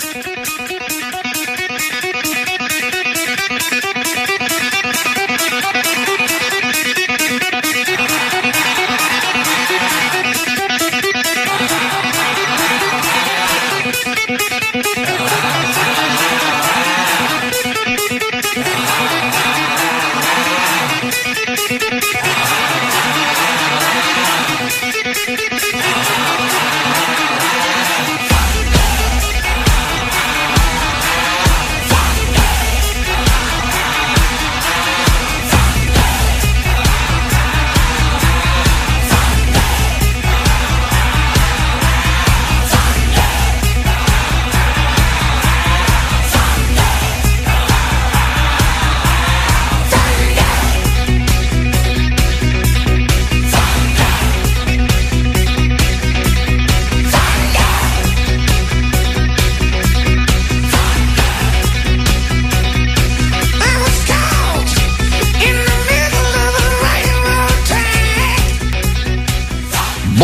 Thank you.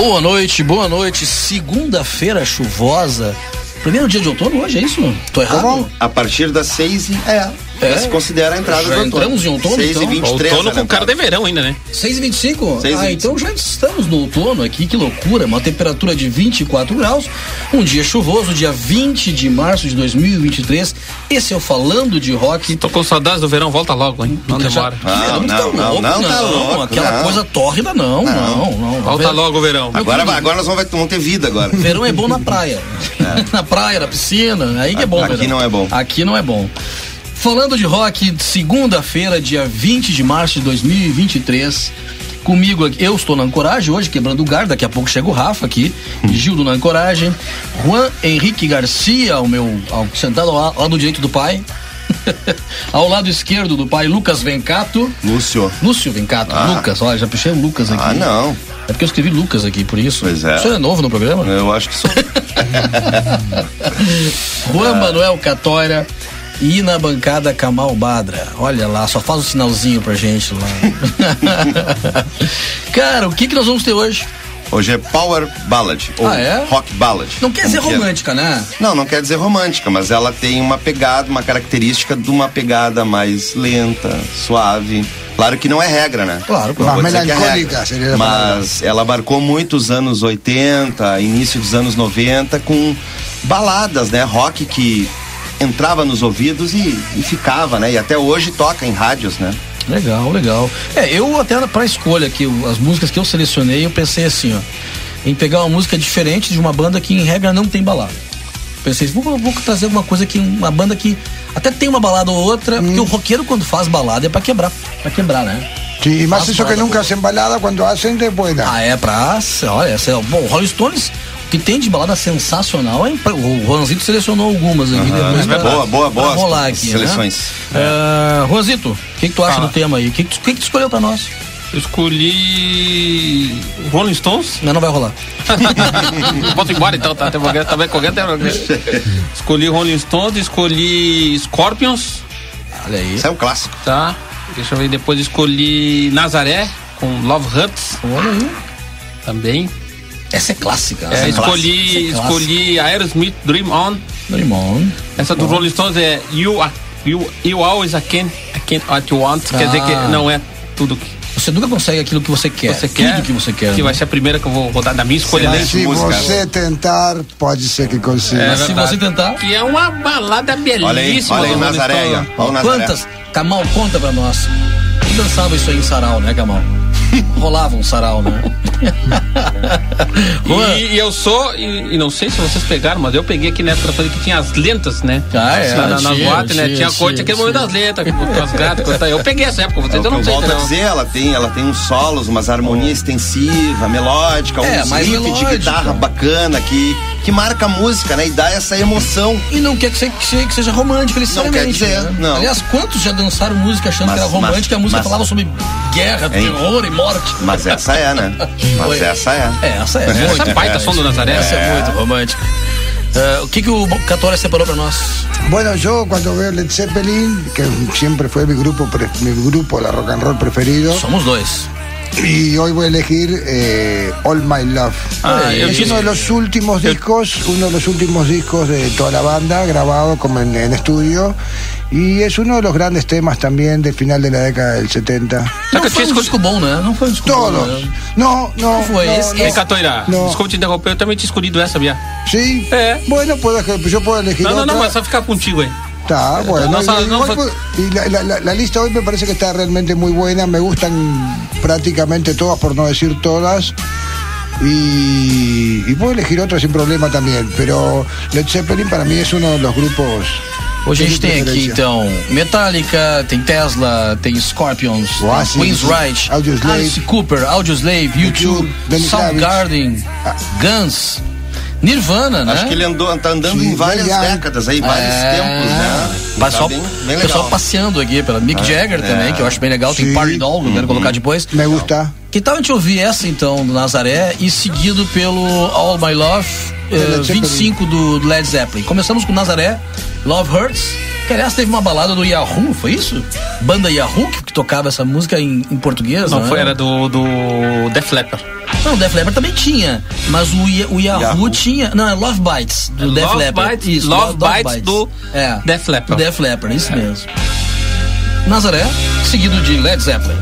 Boa noite, boa noite. Segunda-feira chuvosa. Primeiro dia de outono hoje, é isso? Tô errado? Como? A partir das seis. É, é. se considera a entrada já do outono. entramos em outono, 6 então? e 23. Outono né, com cara de verão ainda, né? 6 e 25? 6 e ah, 25. então já estamos no outono aqui, que loucura. Uma temperatura de 24 graus, um dia chuvoso, dia 20 de março de 2023. Esse é o Falando de Rock. Tô com saudades do verão, volta logo, hein? Não Já- demora. Não, Verão tá não, não, louco, não, tá louco, Aquela não. coisa tórrida, não, não, não. Volta Verão- logo o verão. Agora, agora nós vamos, vamos ter vida agora. Verão é bom na praia. na praia, na piscina, aí que é bom. Aqui verão. não é bom. Aqui não é bom. Falando de rock, segunda-feira, dia 20 de março de 2023. Comigo aqui, eu estou na Ancoragem hoje, quebrando o gar. Daqui a pouco chega o Rafa aqui, Gildo na Ancoragem. Juan Henrique Garcia, ao meu, ao, sentado ao lado direito do pai. ao lado esquerdo do pai, Lucas Vencato. Lúcio. Lúcio Vencato, Ah. Lucas, olha, já puxei o Lucas aqui. Ah, não. É porque eu escrevi Lucas aqui, por isso. Pois é. O senhor é novo no programa? Eu acho que sou. Juan Manuel Catória e na bancada Kamal Badra. Olha lá, só faz o sinalzinho pra gente lá. Cara, o que que nós vamos ter hoje? Hoje é Power Ballad. Ou Ah, é? Rock Ballad. Não quer ser queira. romântica, né? Não, não quer dizer romântica, mas ela tem uma pegada, uma característica de uma pegada mais lenta, suave. Claro que não é regra, né? Claro, claro. dizer que é regra, seria. Mas ela abarcou muitos anos 80, início dos anos 90, com baladas, né? Rock que entrava nos ouvidos e, e ficava, né? E até hoje toca em rádios, né? Legal, legal. É, eu até pra escolha aqui, as músicas que eu selecionei, eu pensei assim, ó, em pegar uma música diferente de uma banda que em regra não tem balada. Pensei, vou, vou trazer alguma coisa que uma banda que até tem uma balada ou outra, porque o roqueiro quando faz balada é pra quebrar, pra quebrar, né? Sí, más Más eso que balada, nunca hacen balada cuando hacen de buena. Ah, é pra. Olha, essa é, bom, o Rolling Stones, que tem de balada sensacional, é, impre- o Juanzito selecionou algumas aqui depois. pra- boa, boa, boa. rolar aqui, Seleções. Né? É, Juanzito, o que, que tu acha Fala. do tema aí? O que, que, tu- o que que tu escolheu pra nós? Eu escolhi Rolling Stones. Não, não vai rolar. Volta embora então, tá? Até qualquer, tá bem, qualquer. Escolhi Rolling Stones, escolhi Scorpions, Olha aí. Isso é um clássico. tá? Deixa eu ver, depois escolhi Nazaré com Love Hurts Olha aí. também. Essa é clássica. É, essa é escolhi, é clássica. escolhi Aerosmith Dream On. Dream On. Essa do Rolling Stones é You, Are- you, you Always I Can, I Can What You Want. Quer dizer que Ah. não é tudo que Você nunca consegue aquilo que você quer. você Tudo quer. que você quer. Que né? vai ser a primeira que eu vou rodar da minha escolha. Mas se música. você tentar, pode ser que consiga. É Mas se você tentar. Que é uma balada belíssima. Olha aí, olha aí Nazaré aí, ó. Stones. Olha o Nazaré. Quantas? Kamal, conta pra nós. Tu dançava isso aí em sarau, né, Kamal? Rolava um sarau, né? E, e eu sou, e, e não sei se vocês pegaram, mas eu peguei aqui na época que tinha as lentas, né? Ah, é, Na, na, nas tinha, boates, né? tinha, Tinha, coisa, tinha, aquele momento das letras, com as. Eu peguei essa época, É vocês o eu não sei. volto a dizer, ela tem, ela tem uns solos, umas harmonias extensiva, melódica, É, mais riff de guitarra bacana que, que marca a música, né? E dá essa emoção. E não quer que, se- que se- que seja romântico necessariamente. Não quer dizer, né? não. Aliás, quantos já dançaram música achando Mas- que era romântica e a música mas- falava sobre guerra, Hein? terror e morte? Mas essa é, né? Mas Oi. essa é. É, essa é. Essa muito. é baita som do Nazaré. Essa é, muito romântica. É, o que, que o Catória separou pra nós? Bueno, yo cuando veo Led Zeppelin, que siempre fue mi grupo, mi grupo de rock and roll preferido, Somos dois. Y hoy voy a elegir eh, All My Love. Ah, es uno de los últimos discos, uno de los últimos discos de toda la banda, grabado como en, en estudio. Y es uno de los grandes temas también del final de la década del 70. Sabe que Não eu tinha foi escolhido. disco bom, né? Não foi um disco bom. Todos. né? No, no. Fue no, ese- no. Vem cá, Toira. No. Desculpa te interromper, eu também tinha escolhido essa, Bia. Sí. Eh. Bueno, puedo, yo puedo elegir Não, não, otra. não, mas só ficar contigo aí. Está bueno. No, no, y, no, igual fue- y la, la- la- la lista hoy me parece que está realmente muy buena. Me gustan prácticamente todas, por no decir todas. Y, y puedo elegir otra sin problema también. Pero Led Zeppelin para mí es uno de los grupos. Hoje a gente tem aqui então Metallica, tem Tesla, tem Scorpions, Oasis, Queensryche, Audioslave. Alice Cooper, Audioslave, U2, U2, Lenny Soundgarden, Guns, Nirvana, né? Acho que ele andou, tá andando Sim, em várias Young. décadas aí, vários É. tempos, né? Pessoal, Tá bem, bem pessoal legal. passeando aqui pela Mick Jagger também, que eu acho bem legal. Tem Sim. Party Doll, que eu quero colocar depois. Me gusta. Que tal a gente ouvir essa então do Nazaré e seguido pelo All My Love eh, Led Zeppelin. 25 do do Led Zeppelin? Começamos com Nazaré, Love Hurts. Que aliás teve uma balada do Yahoo, foi isso? Banda Yahoo que, que tocava essa música em, em português? Não, Não, foi, é? era do, do Def Leppard. Não, o Def Leppard também tinha, mas o, o Yahoo, Yahoo. tinha. Não, é Love Bites do Def Love Leppard. Bites- isso, Love Bites do é, Def Leppard. Def Leppard, isso mesmo. Nazaré, seguido de Led Zeppelin.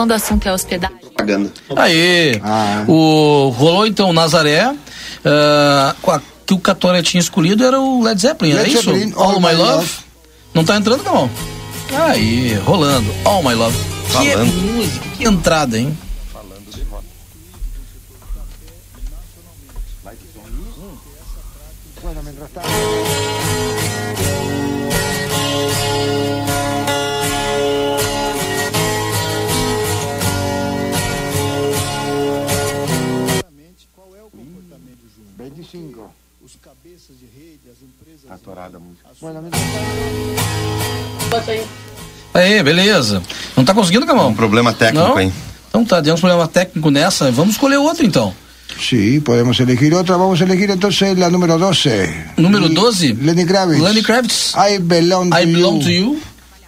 Quando o assunto é hospedagem. Aê! Ah. O, rolou então Nazaré. com a- que o Catória tinha escolhido era o Led Zeppelin, Led é isso? Zeppelin, All, All My My Love. Love. Não tá entrando, Camão? Aí, rolando. All My Love. Que Falando. música, que entrada, hein? Bueno, mientras Atorada a música. Aê, beleza. Não tá conseguindo, Camão? Um problema técnico, Não? hein? Então tá, deu um problema técnico nessa. Vamos escolher outro então. Sí, podemos elegir otra. Vamos a elegir entonces la número 12. Número Y 12? Lenny Kravitz. Lenny Kravitz. I belong to, I belong you. to you.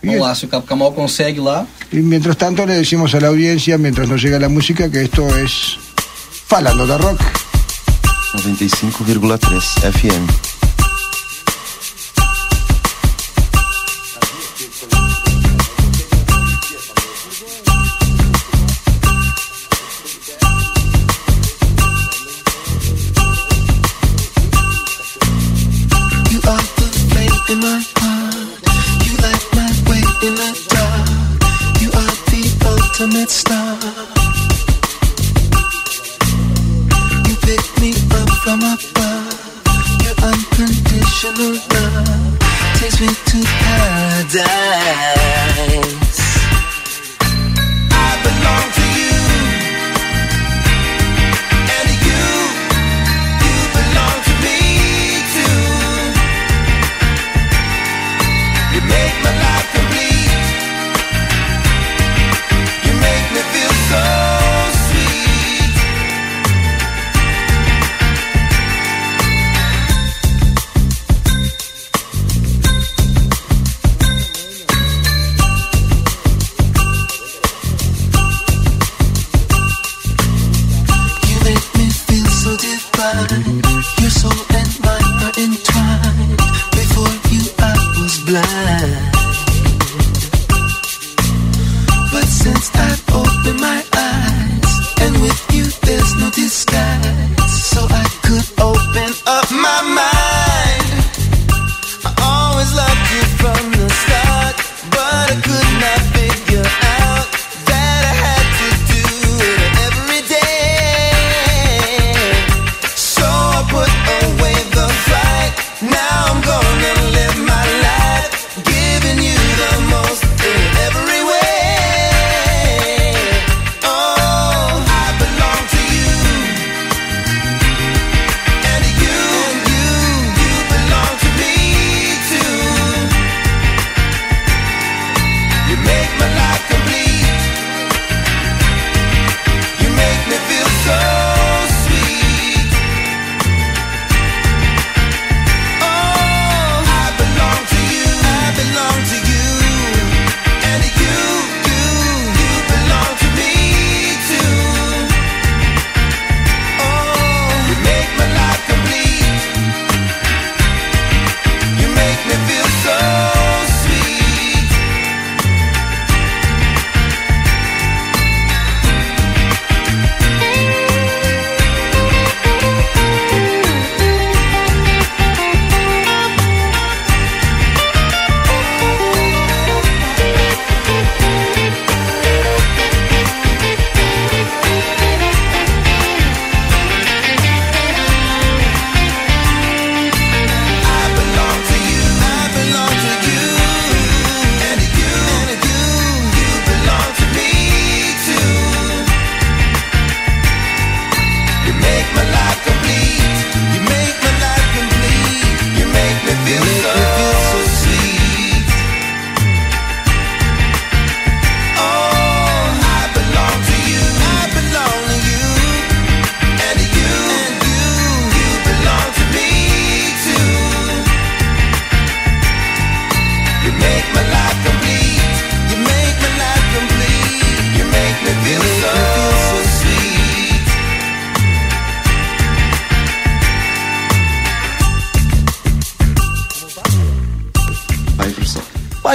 Vamos lá, se o Camal consegue lá. Y mientras tanto le decimos a la audiencia, mientras nos llega la música, que esto es Falando de Rock. 95,3 FM. Up my mind.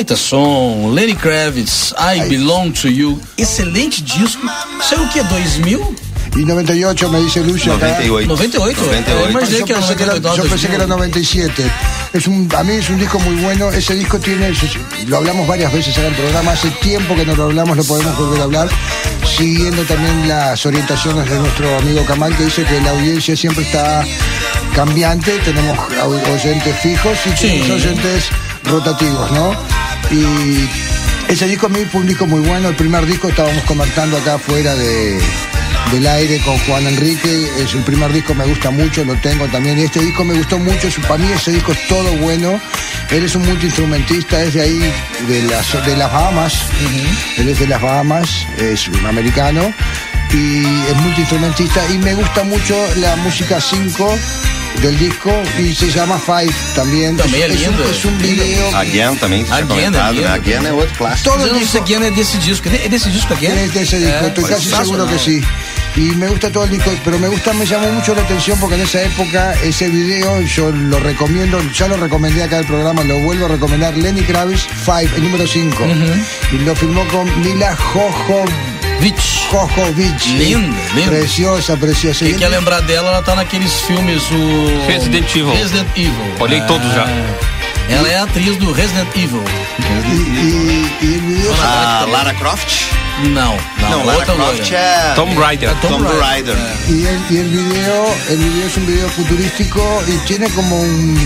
Baita som, Lenny Kravitz, I Belong to You. Excelente disco. Saiu o que? 2000? Y 98 me dice Lucio acá. 98. 98. 98. Eu imaginei Yo que era pensé que era, 99. yo pensé que era 97. Es un, a mí es un disco muy bueno. Ese disco tiene, lo hablamos varias veces acá en el programa. Hace tiempo que no lo hablamos, lo podemos volver a hablar. Siguiendo también las orientaciones de nuestro amigo Kamal, que dice que la audiencia siempre está cambiante. Tenemos oyentes fijos y Sí. tenemos oyentes rotativos, ¿no? Y ese disco a mí fue un disco muy bueno. El primer disco estábamos comentando acá afuera de, del aire con Juan Enrique. Es el primer disco, me gusta mucho, lo tengo también. Y este disco me gustó mucho. Para mí ese disco es todo bueno. Él es un multiinstrumentista, es de ahí, de las, de las Bahamas. Él es de las Bahamas, es un americano. Y es multiinstrumentista. Y me gusta mucho la música 5 del disco y se llama Five también. Também é es, es un, lindo. es un video. Again também, que tinha Again, comentado, Again. né? Again é outro clássico. Todo Eu el não disco. sei é desse disco. É desse disco aqui? Es de ese disco, É, estoy casi sensacional. seguro que sí. Y me gusta todo el disco, pero me gusta, me llamó mucho la atención porque en esa época ese video yo lo recomiendo, ya lo recomendé acá en el programa, lo vuelvo a recomendar, Lenny Kravitz 5, el número 5. Y lo filmó con Mila Jojo, Vitch. Jojovic. Lindo, lindo. Preciosa, preciosa. Quem quer lembrar dela, ela tá naqueles filmes o. Resident Evil. Resident Evil. Olhei todos já. Ela é a atriz do Resident Evil. y, y- y el video A Lara Croft? Não, não, Não, Lara outra Croft loira. é Tomb Raider. Tomb Raider. Raider. Y el, y el video, el video es un video futurístico y tiene como un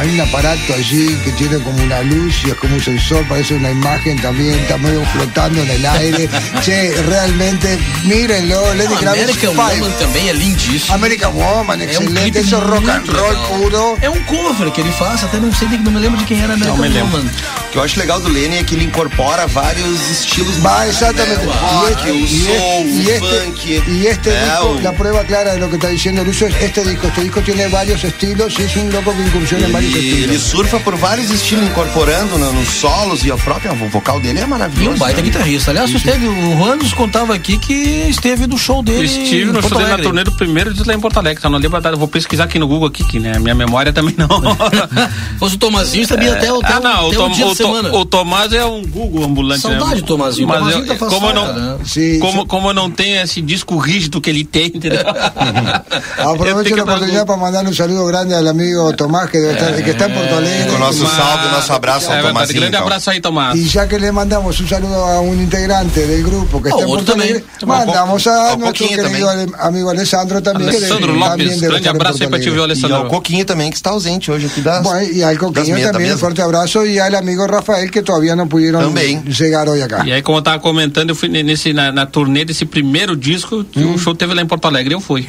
hay un aparato allí que tiene como una luz y es como un sensor, parece una imagen también, está medio flotando en el aire. che, realmente, mírenlo, Lenny Kravitz American Five. Woman também é lindíssimo. American Woman, É um excelente, eso es rock and roll legal. puro. É um cover que ele faz, até não sei, não me lembro de quem era American me lembro. Woman. O que eu acho legal do Lenny é que ele incorpora vários estilos musicais, exactamente. né? O Y rock, este- y este- y este, funk. y este é, disco, la prueba clara de lo que está diciendo Lucio es este disco. Este disco tiene varios estilos y es un loco que incursiona en varios Ele, ele estilos. surfa por vários estilos, incorporando no- nos solos e a própria o vocal dele é E maravilhoso. um baita né? guitarrista. Aliás, esteve, o Juan nos contava aqui que esteve no show dele. Estive no show dele na turnê do primeiro disco lá em Porto Alegre. Só não lembro a data. Vou pesquisar aqui no Google aqui, que né, minha memória também não. Fosse o Tomazinho, sabia até, o- ah, não, o, até Tom- o dia o de Tom- semana. o Tomás é um Google ambulante. Saudade né? do Tomazinho. Mas Eu, tá como, não, né? Como, como não tenho esse disco rígido que ele tem, entendeu? Eu tenho Aprovecho que la dar oportunidad Google. para mandar un saludo grande al amigo Tomás que, estar- que está en Porto Alegre. Com o nosso Tomás. salve, nosso abraço É ao Tomazinho. grande abraço aí, Tomás. Y ya que le mandamos un saludo a un integrante del grupo que está en otro Porto. Alegre, Ao mandamos a ao nuestro Coquinha querido amigo Alessandro también. que Alessandro Lopes, grande abraço aí ti, Alegre. E ao Alessandro? Coquinho também, que está ausente hoje aqui das, Bueno, y al das Coquinho meta también, mesmo. fuerte abrazo, y al amigo Rafael que todavía no pudieron Também. llegar hoy acá. E aí, como eu tava comentando, eu fui nesse, na, na turnê desse primeiro disco que o show teve lá em Porto Alegre. Eu fui.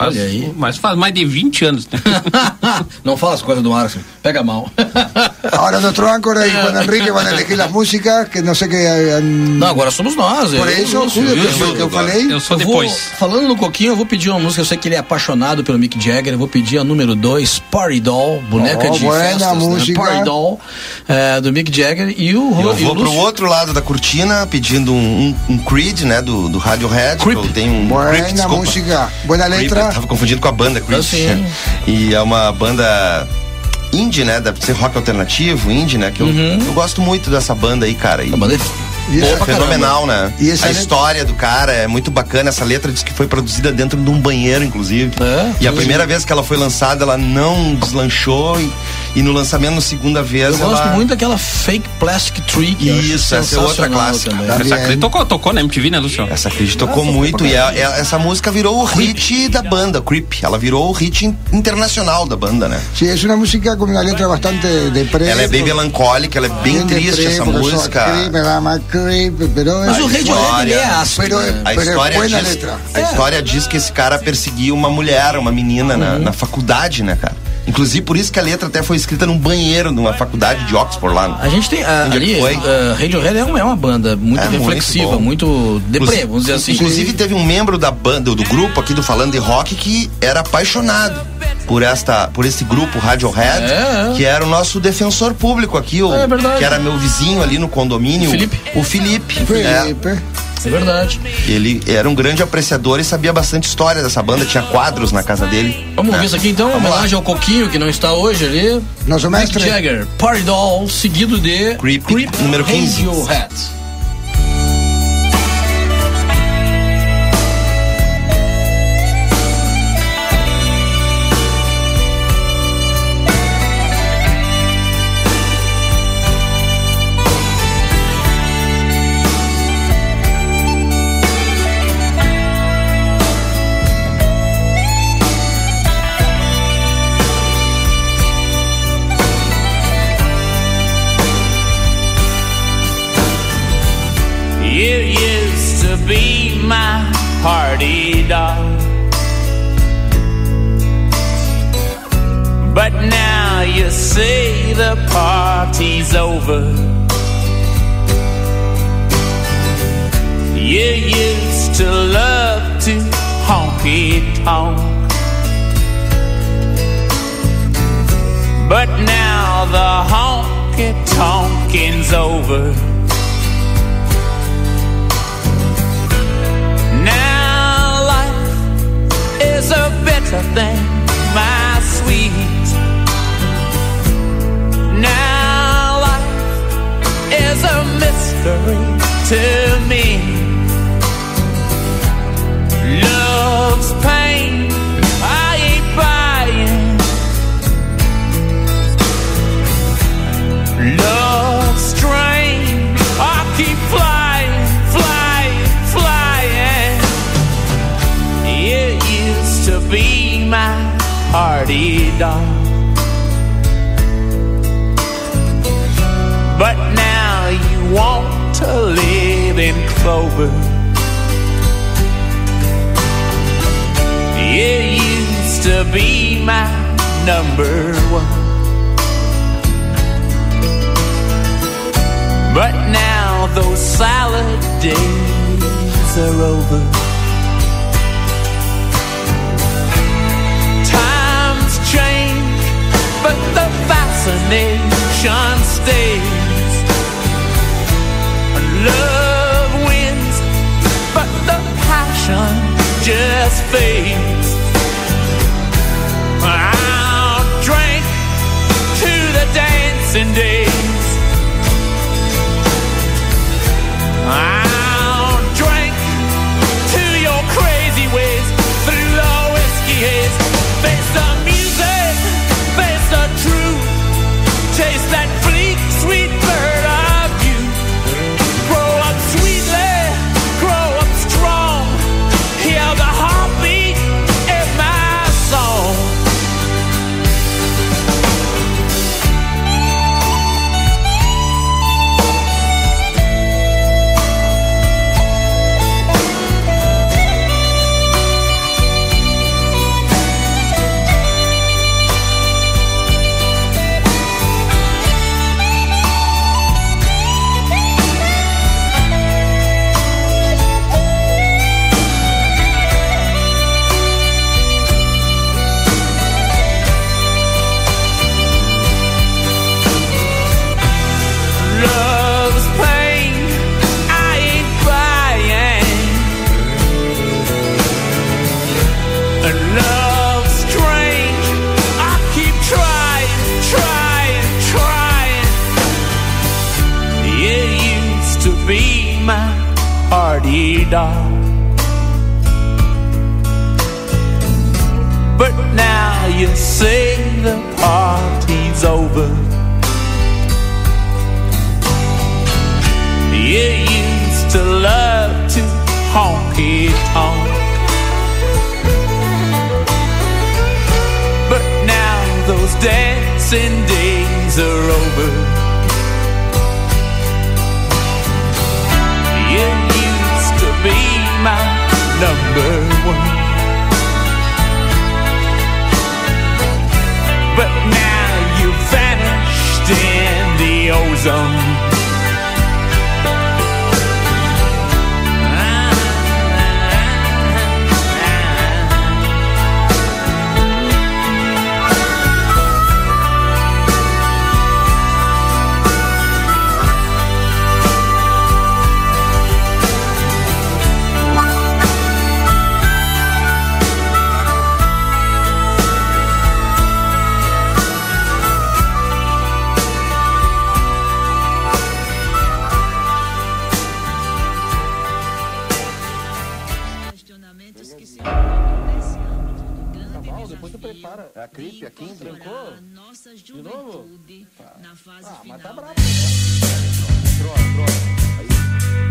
Faz, Olha aí. Mas faz mais de 20 anos, né? Não fala as coisas do Márcio. Pega mal. Ahora nuestro áncora y Juan Enrique van a elegir las músicas, que no sé qué... eh, Não, agora somos nós. Por eu, isso, eu, que o que eu falei. Eu sou Eu vou, depois. falando no Coquinho, eu vou pedir uma música. Eu sei que ele é apaixonado pelo Mick Jagger. Eu vou pedir a número 2, Party Doll, boneca Oh, de festas, música. Né? Party Doll, é, do Mick Jagger. E o, Eu e o vou pro Lúcio. outro lado da cortina pedindo um, um, um Creed, né, do, do Radiohead. Creep. que Eu tenho um Buena Creep, música, Creep, letra. Tava confundindo com a banda Creed. Ah, sim. E é uma banda indie, né, deve ser rock alternativo, indie, né, que eu, eu gosto muito dessa banda aí, cara. E, A banda é boa essa- pra fenomenal, né? Essa a letra- história do cara é muito bacana. Essa letra diz que foi produzida dentro de um banheiro, inclusive. É? e a primeira vez que ela foi lançada, ela não deslanchou. E, e no lançamento, na segunda vez, Eu ela... gosto muito daquela fake plastic tree. Isso, essa é outra clássica. também. Essa. Cris tocou, tocou na MTV, né, Luciano? Essa Creed tocou muito e é- é- essa música virou o hit da banda, Creep. Ela virou o hit in- internacional da banda, né? Sí, es una música con una letra bastante deprê. Ela é bem melancólica, ela é bem triste essa música. Creep, me llama Creep, pero Mas o Radiohead é ácido. Né? A é história, diz, letra. a história diz que esse cara perseguia uma mulher, uma menina na, Uhum. na faculdade, né, cara? Inclusive por isso que a letra até foi escrita num banheiro numa faculdade de Oxford lá. A gente tem. a- Onde ali, foi? uh, Radiohead é uma, é uma banda muito É muito reflexiva, bom. muito deprê, Inclusive- vamos dizer assim. Inclusive teve um membro da banda, do grupo aqui do Falando de Rock que era apaixonado por esta, por esse grupo Radiohead, É, é. que era o nosso defensor público aqui, o, É que era meu vizinho ali no condomínio, O Felipe. O Felipe. é. Felipe. É verdade. Ele era um grande apreciador e sabia bastante história dessa banda, tinha quadros na casa dele. Vamos né? ouvir isso aqui então, Vamos lá. homenagem ao Coquinho, que não está hoje ali. Nosso Mick mestre. Jagger, Party Doll, seguido de Creep, número 15. Radiohead. But now you say the party's over. You used to love to honky tonk. But now the honky tonking's over. Now life is a better thing, is a mystery to me. Love's pain, I ain't buying. Love's strain, I keep flying, flying, flying. It used to be my party doll. But now want to live in clover. It used to be my number one. But now those salad days are over. faith dancing days are over. You used to be my number one. But now you vanished in the ozone. Na fase Ah, mas tá final. bravo. Entrou, entrou. when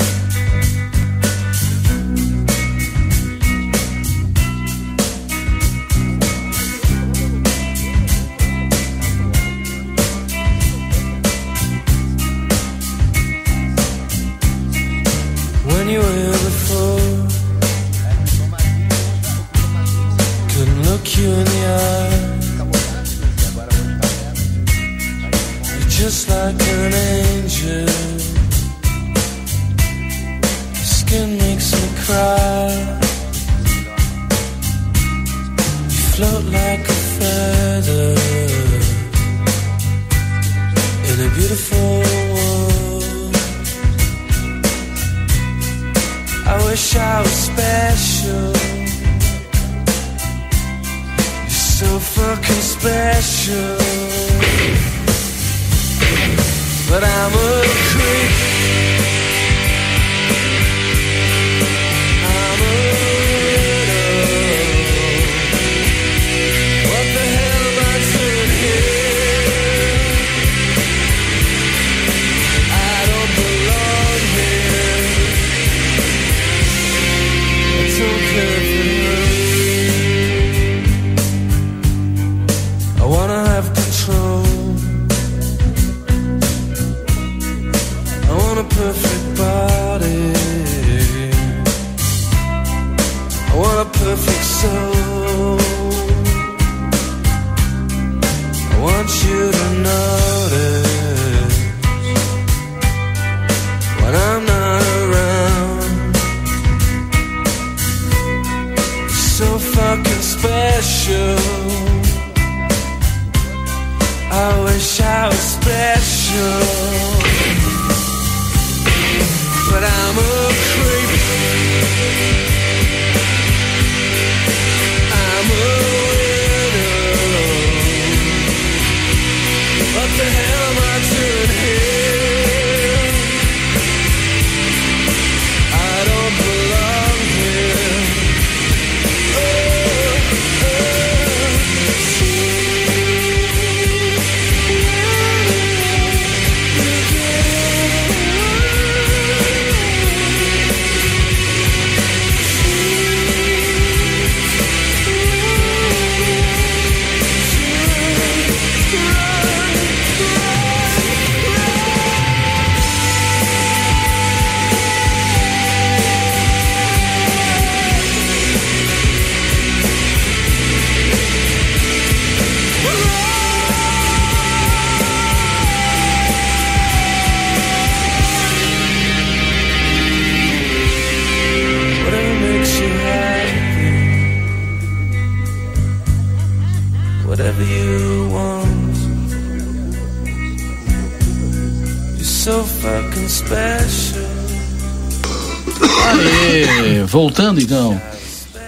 Aê, voltando então.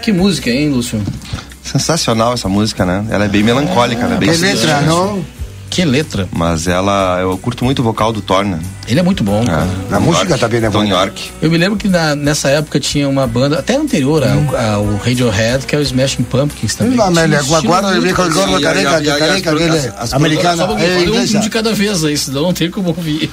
Que música, hein, Lúcio? Sensacional essa música, né? Ela é bem melancólica, né? Bem Qué letra. ¿no? Que letra. Mas ela, eu curto muito o vocal do Thor, né? Ele é muito bom, cara. La música también es Tom buena. York. Eu me lembro que na- nessa época tinha uma banda, até anterior ao, ao Radiohead, que é o Smashing Pumpkins também. Del muito viejo el gordo Y- y- careca, careca, as- as- Só americana, um de cada vez aí, senão não tem como ouvir.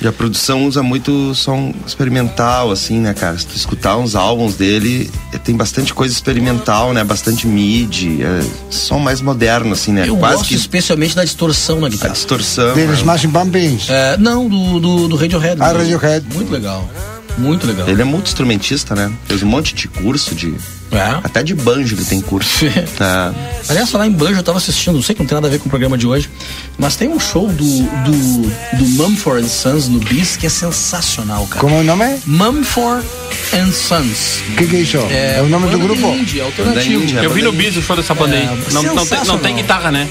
E a produção usa muito som experimental, assim, né, cara? Se tu escutar uns álbuns dele, eh, tem bastante coisa experimental, né? Bastante mid, é, som mais moderno, assim, né? Eu Quase gosto que especialmente da distorção na a guitarra. distorção. Del né? Smashing Pumpkins. É, não, do, do, do Radiohead. Ah, mesmo. Radiohead. Muito legal. Muito legal. Ele é multi-instrumentista, né? Fez um monte de curso de. É. Até de banjo ele tem curso. tá. Aliás, falar em banjo, eu tava assistindo, não sei que não tem nada a ver com o programa de hoje, mas tem um show do, do, do Mumford Sons no Bis que é sensacional, cara. ¿Cómo es el nombre? Mumford and Sons. ¿Qué, qué hizo? É, ¿Es el nombre de tu banda grupo? indie, Banda alternativo. indie, Eu vi no bis o show dessa banda aí. É, Não, não, tem, não tem guitarra, né?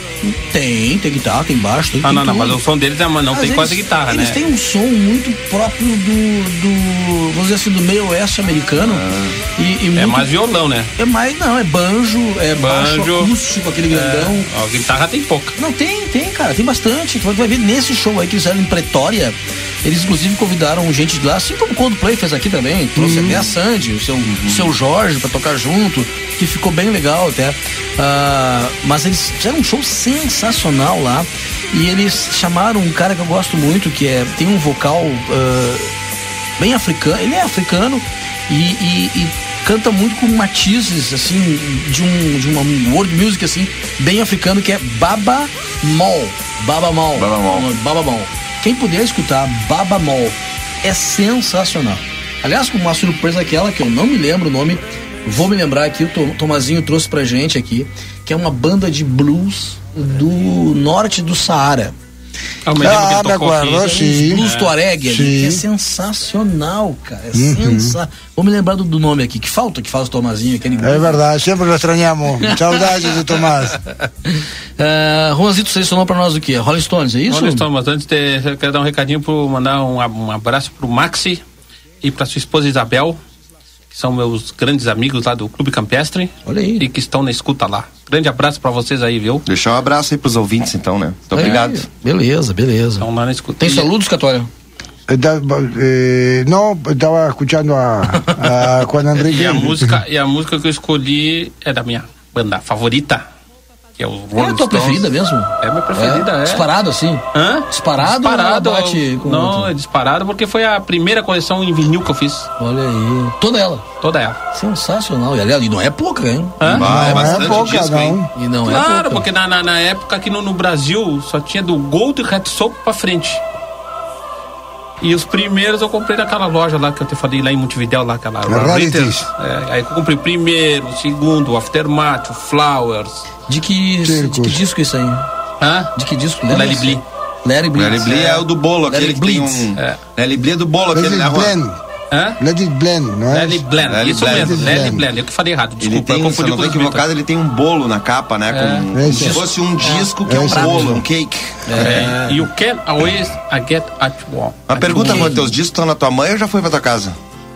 Tem, tem guitarra, tem baixo, tem Ah, não, não, tudo. mas o som deles é, mas não Mas tem eles- quase guitarra, eles né? têm um som muito próprio do, do vamos dizer assim, do meio oeste americano. e, e É muito- mais violão, né? É mais, não, é banjo, é baixo Banjo. acústico, aquele grandão. É, ó, guitarra tem pouca. Não, tem, tem, cara, tem bastante. Tu vai ver nesse show aí que eles fizeram em Pretória. Eles inclusive convidaram gente de lá, assim como o Coldplay fez aqui também. Trouxe Uhum. a até a Sandy, o seu, o seu Jorge pra tocar junto, que ficou bem legal até. Ah, mas eles fizeram um show sensacional lá. E eles chamaram um cara que eu gosto muito, que é tem um vocal ah, bem africano. Ele é africano e, e- e canta muito com matizes assim de um de uma world music assim bem africano que é Baba Mol. Baba Mol. Baba Mol. Baba Mol. Quem puder escutar Baba Mol é sensacional. Aliás, com uma surpresa aquela que eu não me lembro o nome, vou me lembrar aqui, o Tom- Tomazinho trouxe pra gente aqui, que é uma banda de blues do norte do Saara. Lembro que Ah, ele me aqui. sim. Blues Tuareg ali, que é sensacional, cara. É sensacional. Vou me lembrar do, do nome aqui, que falta que faz o Tomazinho, aquele. Es verdad, siempre lo extrañamos. Saudades de Tomás. Ah, Juanzito selecionou pra nós o quê? Rolling Stones, é isso? Olha, Storm, mas antes de, eu quero dar um recadinho pro mandar um, um abraço pro Maxi e pra sua esposa Isabel, que são meus grandes amigos lá do Clube Campestre Olha aí. e que estão na escuta lá. Grande abraço pra vocês aí, viu? Deixar um abraço aí pros ouvintes, então, né? Muito obrigado. Aí, beleza, beleza. Estão lá na escuta. Tem saludos, Católia? Está- eh, no, estaba escuchando a, a Juan Enrique. E a música, e a música que eu escolhi é da minha banda favorita, que é o É a Rolling tua Stones. preferida mesmo? É a minha preferida, é. Disparado assim? Hã? Disparado, Disparado. ou bate com não, outro? é disparado porque foi a primeira coleção em vinil que eu fiz. Olha aí. Toda ela. Toda ela. Sensacional. E aliás, e não é pouca, hein? Hã? Ah, é não bastante é pouca, disco, hein? não. E não é Claro, pouca. porque na, na, na época aqui no, no Brasil só tinha do Gold Red Soap pra frente. E os primeiros eu comprei naquela loja lá que eu te falei lá em Montevidéu, lá aquela. Ritters. É, aí eu comprei o primeiro, o segundo, o Aftermath, o Flowers. De que, de que disco isso aí? Hã? De que disco? O Larry Blee. Larry Blee. Larry Blee é o do bolo, Larry aquele que tem Blitz. um. É. Larry Blee é do bolo, aquele, né, Juan? blend. Hã? Let it blend, não é? Larry Blend, isso Blend. mesmo, Larry Blend. Eu que falei errado, Ele desculpa, tem, eu se eu confundi com equivocado, ele tem um bolo na capa, né? Com, É. como se Esse. fosse um disco que é um Esse bolo, mesmo. um cake. É, You can always get at one. Uma pergunta, teus discos estão na tua mãe ou já foi pra tua casa?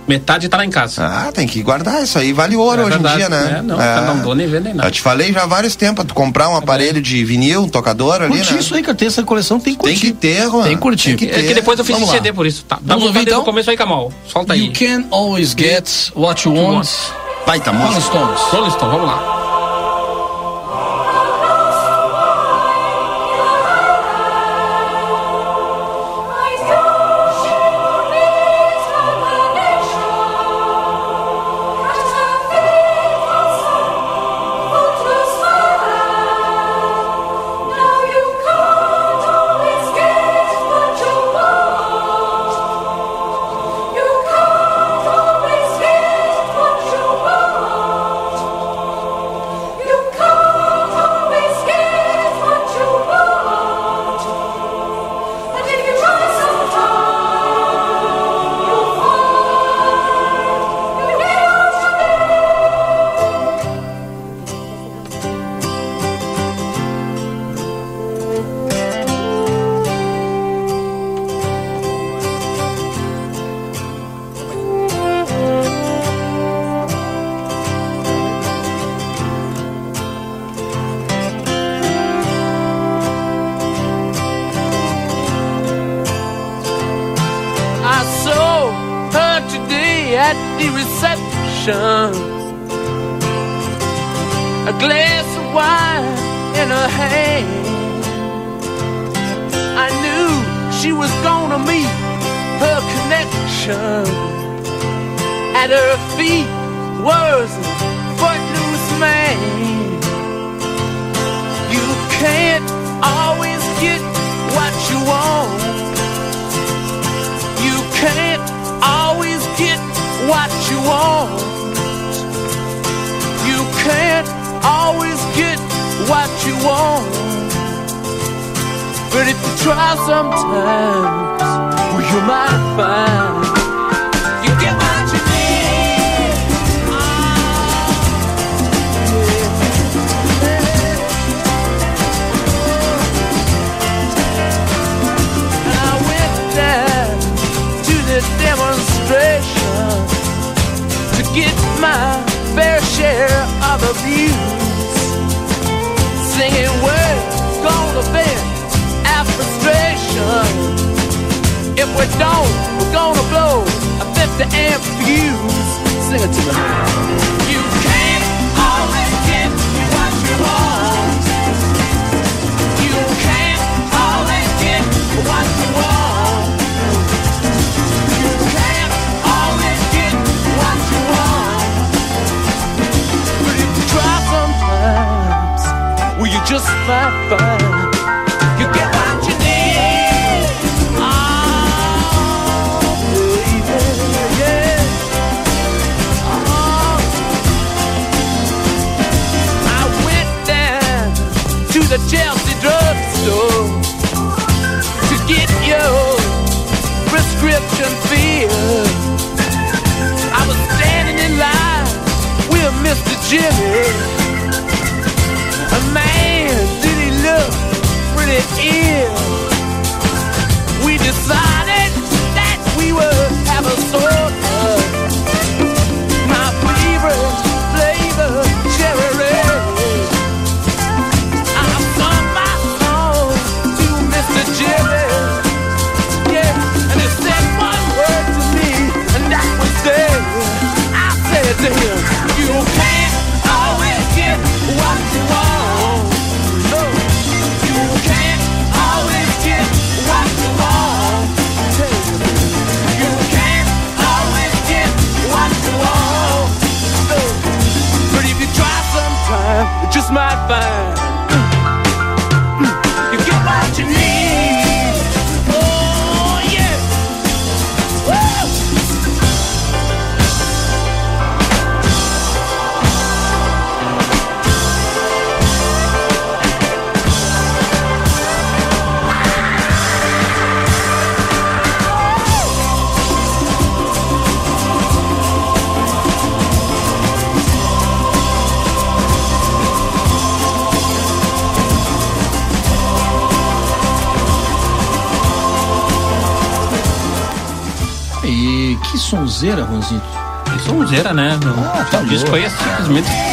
Metade tá lá em casa. Ah, tem que guardar isso aí, vale ouro É hoje verdade, em dia, né? é, não, eu não dou nem vendo nem nada. Eu te falei já há vários tempos, tu comprar um aparelho de vinil, um tocador ali, Curtir né? isso aí, cara. Tem essa coleção, tem que Tem curtir. que ter, Juan. Tem que curtir. Tem que É ter. que depois eu fiz Vamos lá. CD por isso. Tá. Vamos ouvir, então? o começo aí, Kamal. Solta aí. You can always get what you want. Baita Rolling música. Stones. Rolling Stone, vamos lá.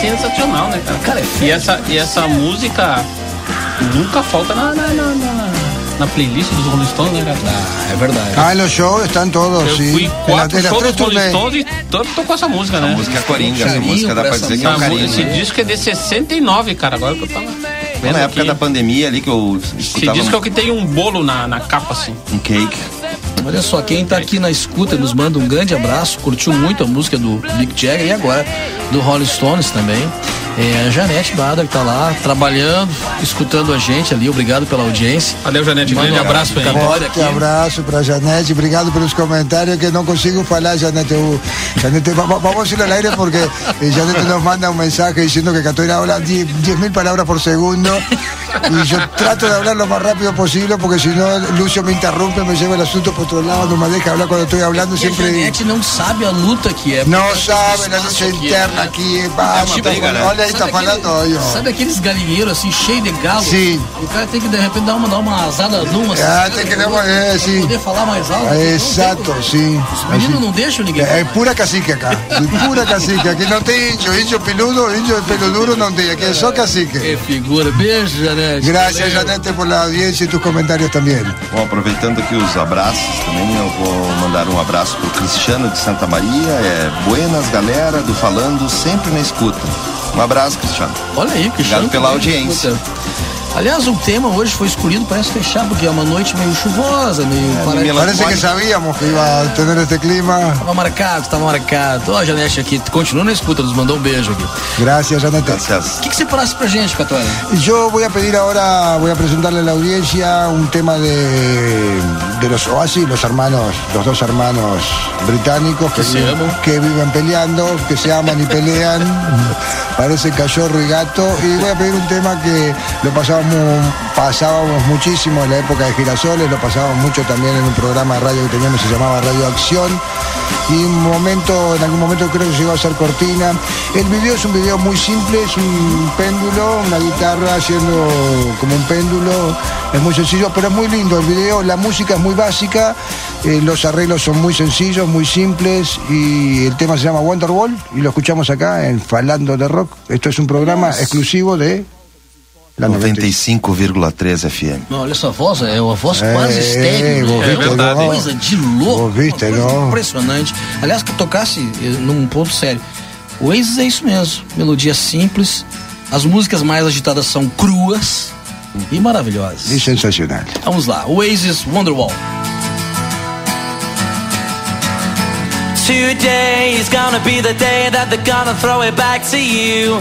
Sensacional, né, cara? Cara, é e essa, e essa música nunca falta na, na, na, na- na playlist dos Rolling Stones, né, cara? Ah, é verdade. Ah, los shows están todos, Eu fui quatro shows dos Rolling. Stones e todo tocou essa música, né? A música é coringa, essa música dá pra dizer que é um carinho. esse né? disco é de 69, cara. Agora que eu tava Na época aqui. da pandemia ali que eu Esse escutava disco é o que tem um bolo na, na capa, assim. um cake. Olha só, quem tá aqui na escuta nos manda um grande abraço, curtiu muito a música do Mick Jagger e agora do Rolling Stones também. É a Janete Bada que tá lá trabalhando, escutando a gente ali, obrigado pela audiência. Valeu, Janete. Manda Grande um abraço abraço Vitória Fuerte aqui. abrazo para Janete, obrigado pelos comentários que no consigo falar, Janete. Janete, va- va- vamos ir al aire porque eh, Janete nos manda un mensaje diciendo que Catoira habla 10 10.000 palabras por segundo y yo trato de hablar lo más rápido posible porque si no Lucio me interrumpe, me lleva el asunto por otro lado, no me deja hablar cuando estoy hablando E a siempre... Janete não sabe a luta que é. Porque sabe esse la espaço lucha aqui, interna né? aquí, vamos, tá olha aí, tá Sabe aquele- falando. Sabe aqueles galinheiros assim, cheios de galo? Sim. O cara tem que de repente dar uma, dar uma asada numa. Ah, assim, tem que dar uma- é, sim. poder falar mais alto. É, Não Exato, sim. Os meninos não deixam ninguém. É, é pura cacique acá, pura cacique. Aqui não tem índio, índio peludo, índio pelo duro não tem, aqui é só cacique. Que figura. Beijo, Janete. Gracias. Janete, por la audiencia y tus comentarios también. Bom, aproveitando aqui os abraços também, eu vou mandar um abraço pro Cristiano de Santa Maria, é Buenas galera do Falando, sempre na escuta. Um abraço, Cristiano. Olha aí, Cristiano. Obrigado pela audiência. Aliás, o tema hoje foi escolhido, parece fechar, porque é uma noite meio chuvosa, meio. É, parece- Parece que sabíamos que iba a tener este clima. Tava marcado, tava marcado. Ó, a Janete aqui, continua na escuta, nos mandou um beijo aqui. Gracias, Janete. O que, que você parasse pra gente, Catuara? Yo voy a pedir ahora, voy a presentarle a la audiencia un tema de, de los Oasis, los hermanos, los dos hermanos británicos que, Que se viven, aman. que viven peleando, que se aman y pelean, parece cachorro y gato. Y voy a pedir un tema que lo pasábamos, pasábamos muchísimo en la época de Girasoles, lo pasábamos mucho también en un programa de radio que teníamos, se llamaba Radio Acción. Y un momento, en algún momento creo que llegó a ser cortina. El video es un video muy simple, es un péndulo, una guitarra haciendo como un péndulo. Es muy sencillo, pero es muy lindo el video. La música es muy básica, eh, los arreglos son muy sencillos, muy simples. Y el tema se llama Wonderwall y lo escuchamos acá en Falando de Rock. Esto es un programa exclusivo de 95,3 FM. Não, olha essa voz, é uma voz É, quase estéreo. né? É uma verdade. coisa de louco. Uma coisa impressionante. Aliás, que tocasse eh, num ponto sério. O Oasis é isso mesmo. Melodia simples. As músicas mais agitadas são cruas e maravilhosas. Y sensacional. Vamos lá, Oasis Wonderwall. Today is gonna be the day that they're gonna throw it back to you.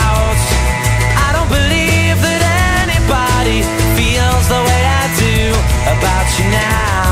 About you now.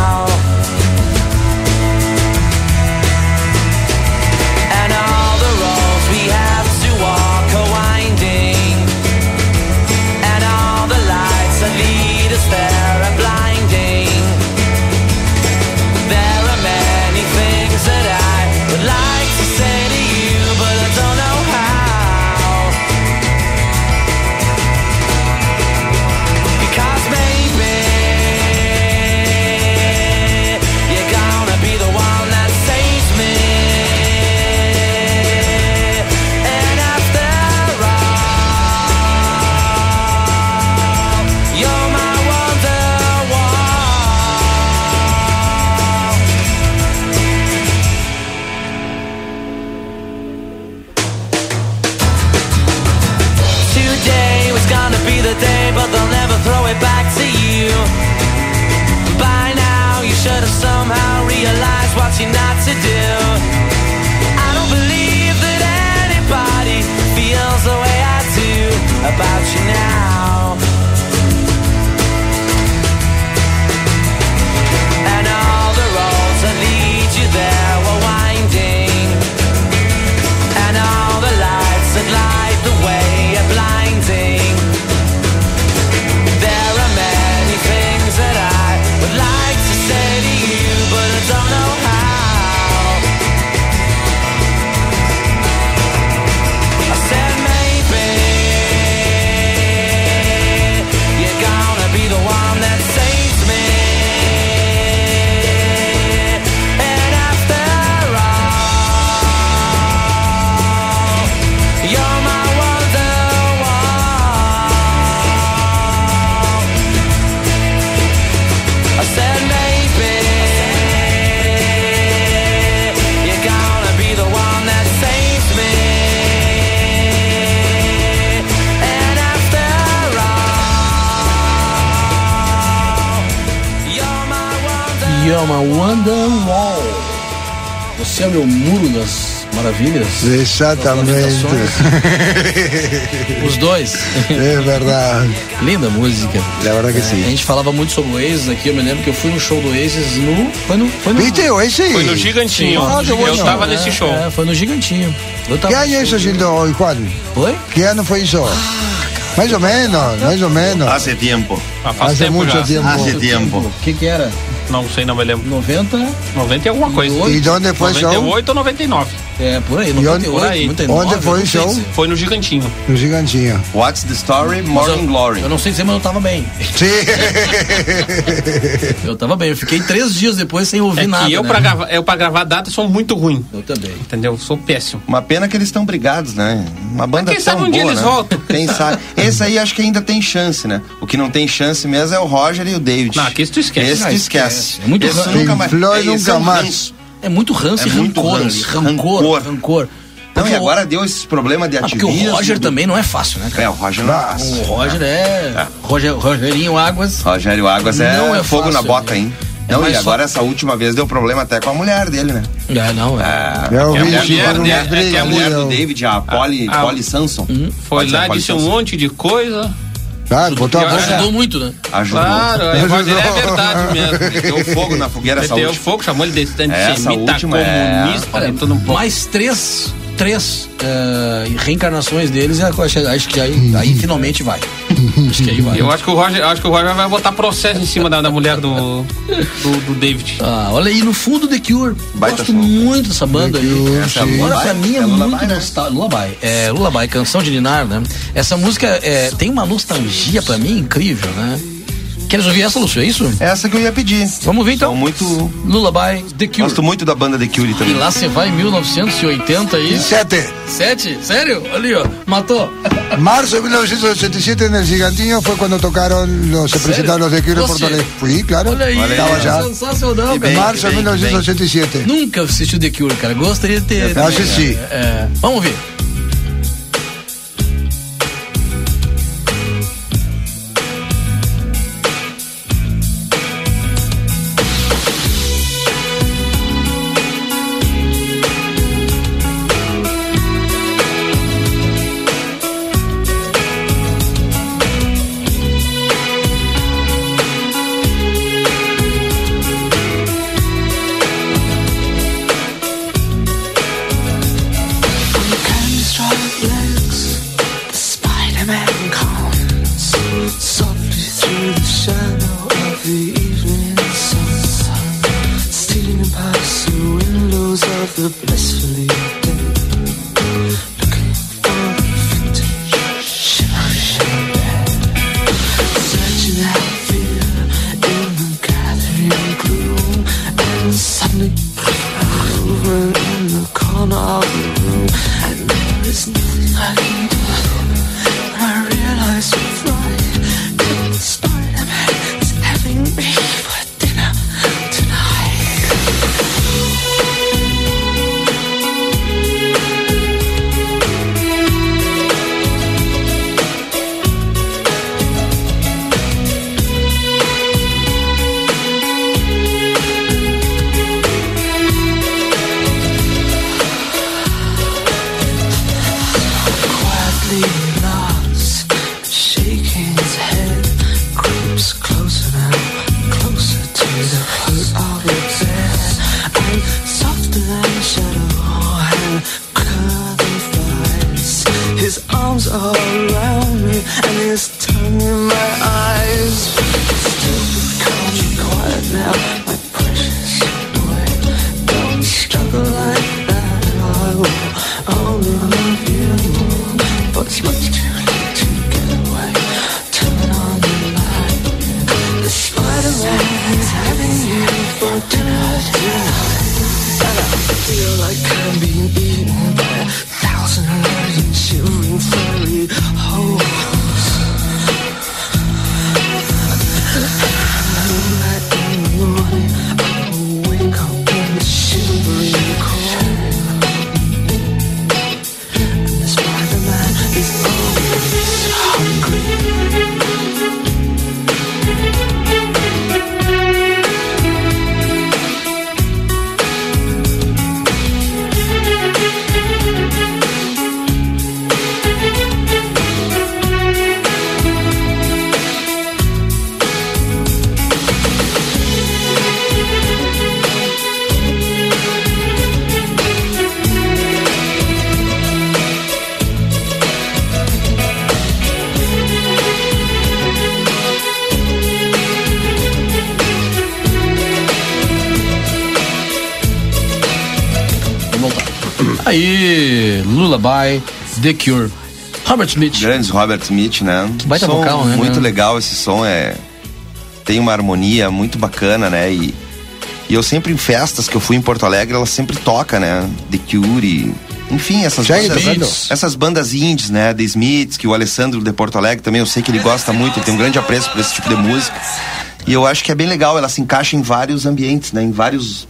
Lamentações. Os dois. Es verdad. Linda música. La verdad que A sí. gente falava muito sobre o Oasis aqui, eu me lembro que eu fui no show do Oasis no. Foi no. Foi no ¿Viste? Foi no Gigantinho. Ah, bueno. Eu tava É, nesse show. É, foi no Gigantinho. Eu tava ¿Qué año no eso, show do- Gildo hoy, Juan? Foi? ¿Qué año fue eso? Más o menos, más o menos. Hace tempo. Ah, faz Hace tempo mucho já. tiempo. Hace tempo. O que que era? Não sei, não me lembro. 90? 90 e alguma coisa. ¿Y dónde fue el show? 98 ou 99. É, por aí, onde- 98, por aí. 99. Onde foi o show? dizer. Foi no Gigantinho. No gigantinho. What's the story? Morning eu, Glory. Eu não sei dizer, mas eu tava bem. Sí. Eu tava bem. Eu fiquei três dias depois sem ouvir É nada. que eu, né? pra gravar, eu pra gravar data sou muito ruim. Eu também. Entendeu? Sou péssimo. Uma pena que eles estão brigados, né? Uma banda quem tão sabe um dia boa, eles né? voltam. Quem sabe. Esse aí acho que ainda tem chance, né? O que não tem chance mesmo é o Roger e o David. Não, aqui isso tu esquece. Esse tu esquece. esquece. É muito Esse ran- nunca mais. Floyd é, nunca é um mais. É muito ranço É e muito rancor ranço. Rancor, rancor. Rancor. Não, e agora deu esses problemas de Ah, porque ativismo. o Roger também não é fácil, né, cara? É, o Roger não. O Roger é. Roger, Rogerinho Águas. Rogério Águas é, Não é fogo fácil, na bota, né? hein? É não, e agora só- essa última vez deu problema até com a mulher dele, né? É, não, é. É a mulher é- é que Que é brigas a mulher do David, a Polly, a- Polly Samson. Foi Pode ser lá, a disse um monte de coisa. Claro, botou a boca. Ajudou muito, né? Ajudou. Claro, a voz dele é verdade mesmo. Meteu fogo na fogueira Meteu última. fogo, chamou ele de Essa antissemita, última é- comunista, tudo um pouco. mais três, três eh, reencarnações deles, eu acho, acho que aí, aí finalmente vai. Acho que aí vai. Eu acho que o Roger, acho que o Roger vai botar processo em cima da, da mulher do, do, do David. Ah, olha aí, no fundo The Cure. Baita Gosto som. muito dessa banda The aí. Cure, Essa agora pra mim é, É muito né? nostálgica. Lullaby. É, Lullaby, canção de Ninar, né? Essa música é, tem uma nostalgia pra mim incrível, né? Queres ouvir essa, Lúcio? É isso? Essa que eu ia pedir. Vamos ver então. São muito. Lullaby, The Cure. Gosto muito da banda The Cure E também. lá você vai em 1980 e... Sete. Sete? Sério? Ali, ó. Matou. Marzo de 1987 en el Gigantinho fue cuando tocaron, los, se ¿Serio? presentaron los de Cure? Porto Alegre. Fui, claro. Olha aí. Estaba allá. Sensacional, Que cara. bem. Marzo de que bem, que bem. 1987. Nunca assisti o The Cure, cara. Gostaria de ter. Eu assisti. É, vamos ver. His arms are around me and his tongue in my eyes. Lullaby, The Cure. Robert Smith. Grandes Robert Smith, né? baita som vocal, né, Muito né? legal esse som, é. Tem uma harmonia muito bacana, né? E, e eu sempre em festas que eu fui em Porto Alegre, ela sempre toca, né? The Cure. e- Enfim, essas bandas, tocando. essas bandas indies, né? The Smiths, que o Alessandro de Porto Alegre também, eu sei que ele gosta muito, ele tem um grande apreço por esse tipo de música. E eu acho que é bem legal, ela se encaixa em vários ambientes, né? Em vários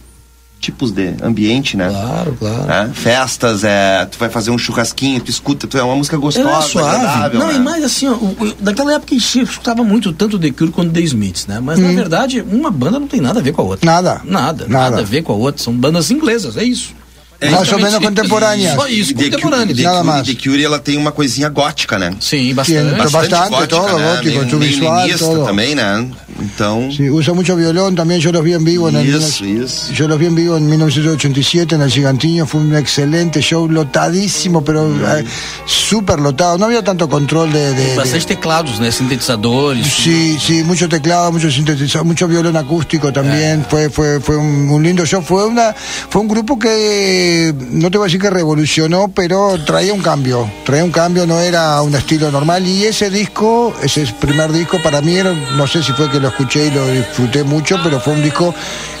tipos de ambiente, né? Claro, claro. Né? Festas, é, tu vai fazer um churrasquinho, tu escuta, tu é uma música gostosa, é suave. agradável, Não, né? e mais assim, ó, daquela época a gente escutava muito tanto The Cure quanto The Smiths, né? Mas na verdade, uma banda não tem nada a ver com a outra. Nada. Nada. Nada, Nada. a ver com a outra. São bandas inglesas, é isso. É, Más o exatamente menos contemporáneas. Só isso, The, Cu- contemporâneo. The, Nada Cure, mais. The Cure, ela tem uma coisinha gótica, né? Sim, Tiene bastante. bastante, todo, gótico, meio, su meio visual, niilista todo. também, né? Então, Sí, usa mucho violón, también yo los vi en vivo en el isso, isso. Yo los vi en vivo en 1987 en el Gigantiño, fue un excelente show, lotadísimo, pero eh, súper lotado. No había tanto control de... de- de- Bastante teclados, né? Sintetizadores. Sí, sí, mucho teclado, mucho sintetizador, mucho violón acústico también. Fue, fue, fue un, un lindo show. Fue una, fue un grupo que no te voy a decir que revolucionó, pero traía un cambio. Traía un cambio, no era un estilo normal. Y ese disco, ese primer disco, para mí era, no sé si fue que lo escuché y lo disfruté mucho, pero fue un disco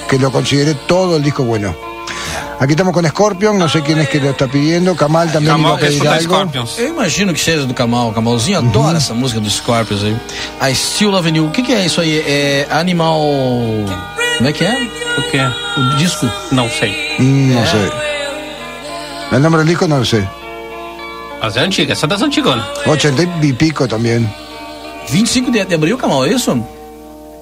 que lo consideré todo el disco bueno. Aquí estamos con Scorpion, no sé quién es que lo está pidiendo. Kamal también iba a Kamal, pedir esse da algo. Scorpions. Eu imagino que seja do Kamal. O Kamalzinho adora essa música dos Scorpions aí. I Still Love You. O que, que é isso aí? É Animal. Como é que é? O quê? O disco? Não sei. Mm, no sé. El nombre del disco no lo sé. Mas é antiga, essa é das antigonas. 80 y pico también. 25 de, de abril, Kamal, é isso?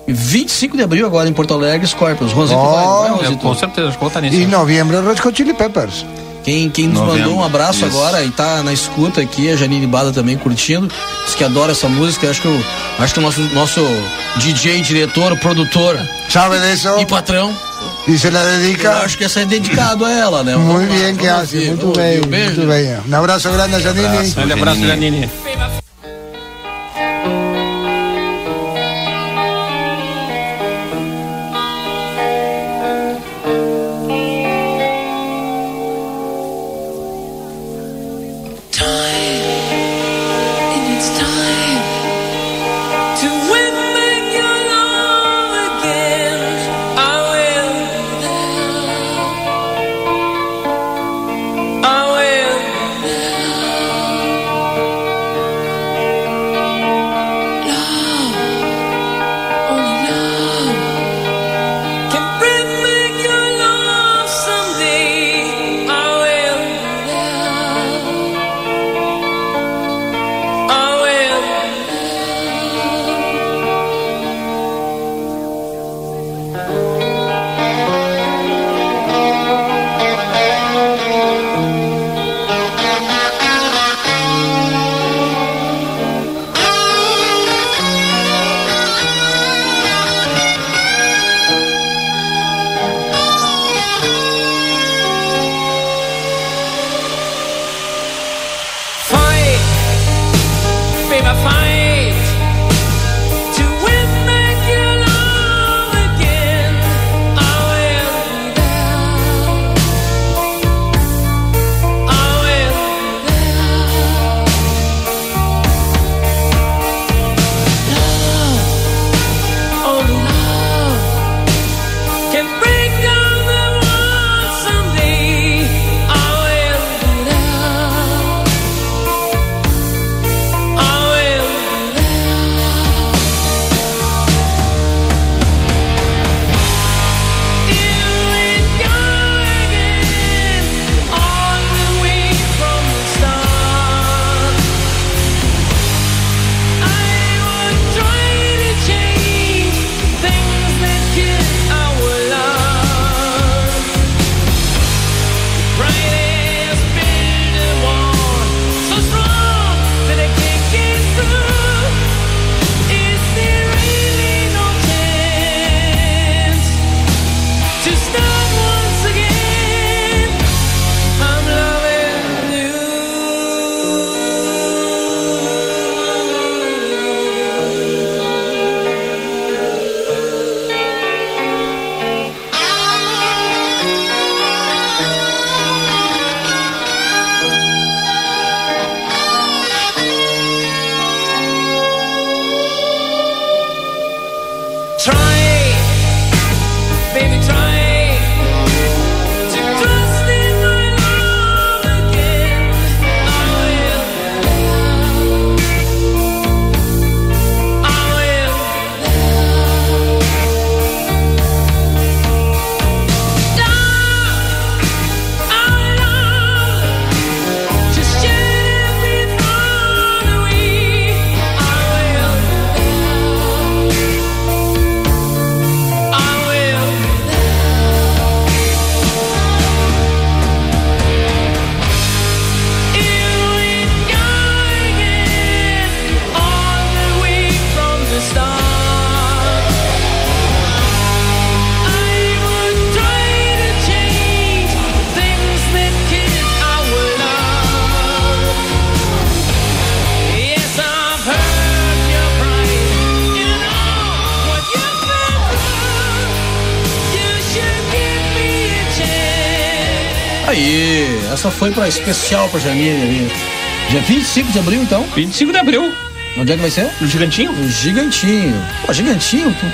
25 de abril agora em Porto Alegre, Scorpions. Rosito Oh, vai, não é, Eu, Rosito? com certeza, acho que vou estar nisso. Y noviembre Red Hot Chili Peppers. Quem, quem nos Novembro, mandou um abraço isso. agora e tá na escuta aqui, a Janine Bada também curtindo, diz que adora essa música. Acho que, o, acho que o nosso, nosso DJ, diretor, produtor ¿Sabe de eso? e patrão, Y se la eu dedica. acho que essa é dedicado a ela, né? Lá, bien que hace, muito bem. Um muito bem. Um abraço grande a Janine. Abraço. Grande abraço, Janine. Foi pra especial pra Janine ali. Dia 25 de abril, então. 25 de abril, Onde é que vai ser? no Gigantinho. O Gigantinho. Pô, Gigantinho, pô,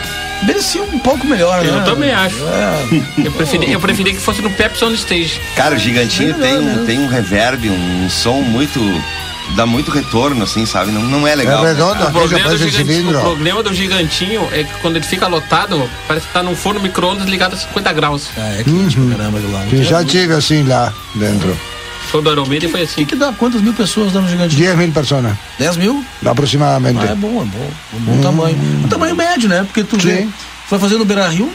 merecia um pouco melhor, né? Eu também acho. É. Eu preferi, eu preferi que fosse no Pepsi on Stage. Cara, o Gigantinho É tem, melhor, um, né? tem um reverb, um som muito. dá muito retorno, assim, sabe? Não, não é legal. Es redondo, O problema, do gigantinho, o problema do gigantinho é que quando ele fica lotado, parece que tá num forno micro-ondas ligado a 50 graus. Ah, é quente pra caramba lá. Sí, ya llega así lá dentro. Show do Aeromídia foi O assim. que, que dá? Quantas mil pessoas dá no Gigantinho? 10 mil personas 10 mil? aproximadamente. Ah, é bom, é bom. Um bom tamanho. Um tamanho médio, né? Porque tu vê, Sim. tu vai fazer no Beira Rio,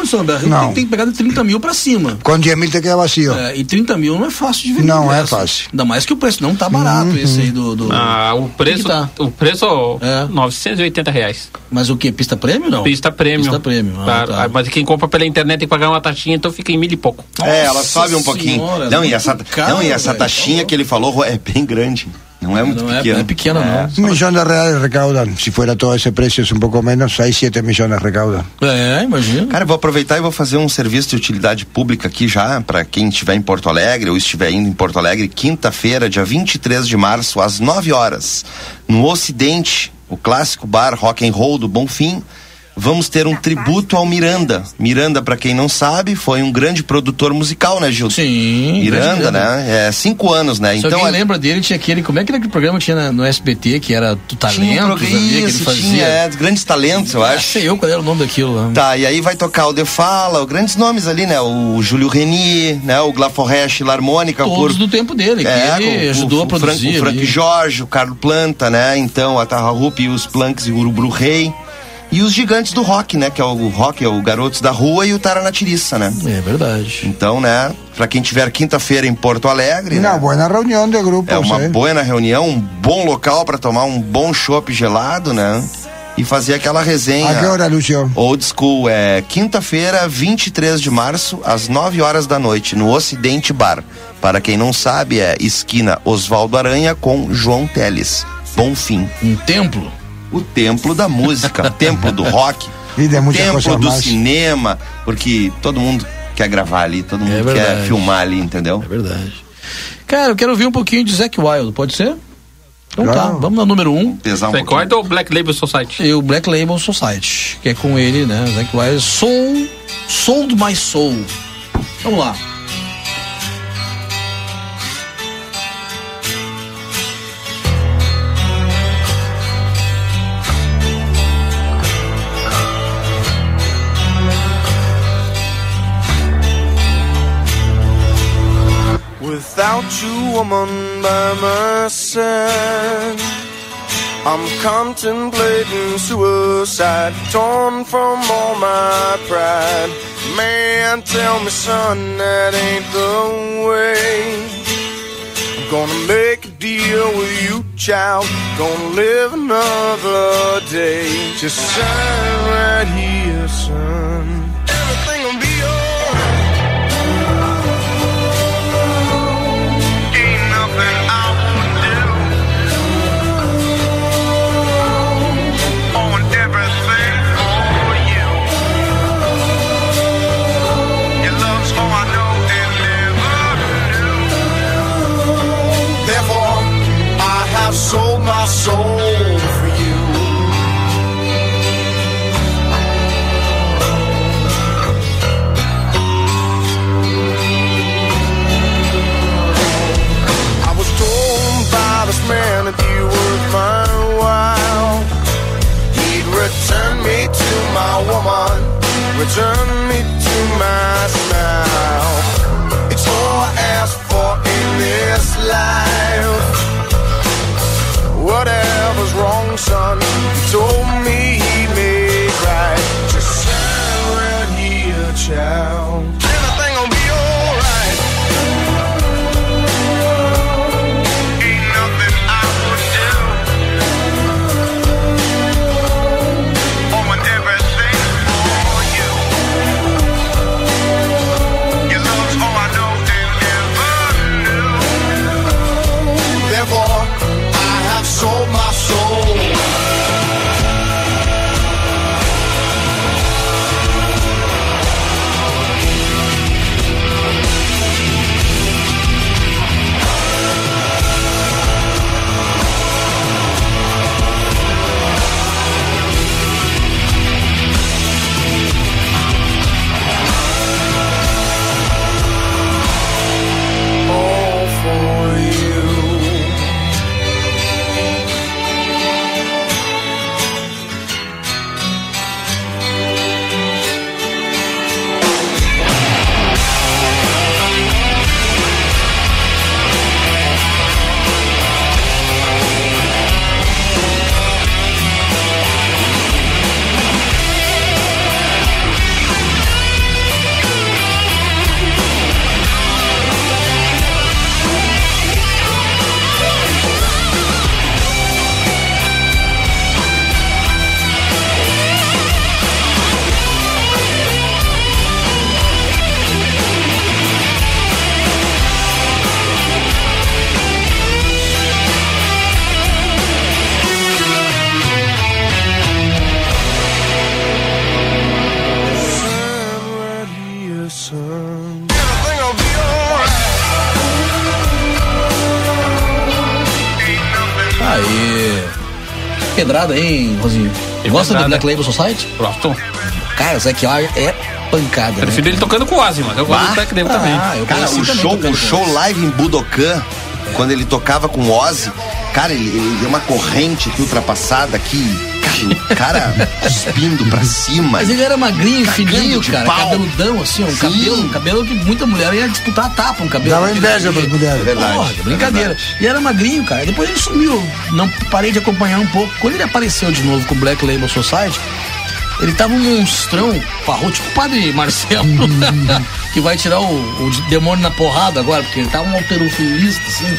condição. Beira Rio Não. tem, tem que pegar de 30 mil pra cima. Con 10 mil te queda vacío. É, e 30 mil não é fácil de vender. Não é fácil. Ainda mais que o preço não tá barato esse aí do. do- Ah, o preço, que tá? o preço É. 980 reais. Mas o que? Pista prêmio não? Pista prêmio. Pista prêmio. Ah, Claro, tá. Mas quem compra pela internet tem que pagar uma taxinha, então fica em mil e pouco. É, ela Nossa sobe um pouquinho. senhora, não, e muito essa, caro, não, e essa velho. taxinha que ele falou é bem grande. Não é muito Não é, pequena. não é pequena, Un millón de reales recaudan. Si fuera todo ese precio, es un poco menos, 6, 7 millones recaudan. não. É, imagina. Cara, eu vou aproveitar e vou fazer um serviço de utilidade pública aqui já, para quem estiver em Porto Alegre ou estiver indo em Porto Alegre, quinta-feira, dia 23 de março, às 9 horas, no Ocidente, o clássico bar Rock and Roll do Bonfim, vamos ter um tributo ao Miranda. Miranda, para quem não sabe, foi um grande produtor musical, né, Gil? Sim. Miranda, né? É cinco anos, né? Se então alguém ali- lembra dele, tinha aquele. Como é que era aquele programa que tinha no SBT, que era do tinha um talento, programa, que ele isso, fazia? tinha, é, grandes talentos, eu Ah, acho. sei eu qual era o nome daquilo lá. Tá, e aí vai tocar o De Fala, grandes nomes ali, né? O Júlio Reni, né? O Glaforresh, Harmônica, Todos do tempo dele, que ele com ajudou o, a produzir. O Frank, o Frank. Jorge, o Carlo Planta, né? Então, a Tarra Rupi, os Planks e o Urubru Rei. E os gigantes do rock, né? Que é o rock, é o Garotos da Rua e o Taranatiriça, né? É verdade. Então, né? Pra quem tiver quinta-feira em Porto Alegre, Una né? buena reunión de grupos. É uma ¿eh? boa reunião, um bom local pra tomar um bom chopp gelado, né? E fazer aquela resenha. ¿A qué hora, Lucio? Old School é quinta-feira, 23 de março, às 9 horas da noite, no Ocidente Bar. Para quem não sabe, é esquina Oswaldo Aranha com João Teles. Bom fim. Um templo. O templo da música, o templo do rock, de muchas templo do más. cinema, porque todo mundo quer gravar ali, todo mundo quer verdade. filmar ali, entendeu? É verdade. Cara, eu quero ouvir um pouquinho de Zac Wild, pode ser? Então tá, Claro. vamos na número um. Pesar um corta ou Black Label Society? E o Black Label Society, que é com ele, né? Zac Wild, Soul, Sold My Soul. Vamos lá. Without you, woman, by my side, I'm contemplating suicide, torn from all my pride. Man, tell me, son, that ain't the way. I'm gonna make a deal with you, child. Gonna live another day. Just sign right here, son. Return me to my smile. It's all I ask for in this life. Whatever's wrong, son, he told me Pedrada, hein, Rosinho? Que Gosta do Black Label Society? Gosto. Cara, o Zac Wire é pancada, né? Prefiro ele tocando com o Ozzy, mas eu gosto do Black Label também. Ah, eu Cara, o também show, o show live em Budokan, quando ele tocava com o Ozzy, cara, ele, ele deu uma corrente aqui ultrapassada aqui, cara, o cara cuspindo pra cima. Mas ele era magrinho, fininho, de cara, pau. cabeludão, assim, um Sim. cabelo, um cabelo que muita mulher ia disputar a tapa, um cabelo. Dava inveja pras mulheres. É verdade. Porra, brincadeira. Verdade. e era magrinho, cara. Depois ele sumiu. Não parei de acompanhar um pouco. Quando ele apareceu de novo com o Black Label Society, ele tava um monstrão, parrou, tipo o padre Marcelo, que vai tirar o, o demônio na porrada agora, porque ele tá um alterofilista, assim.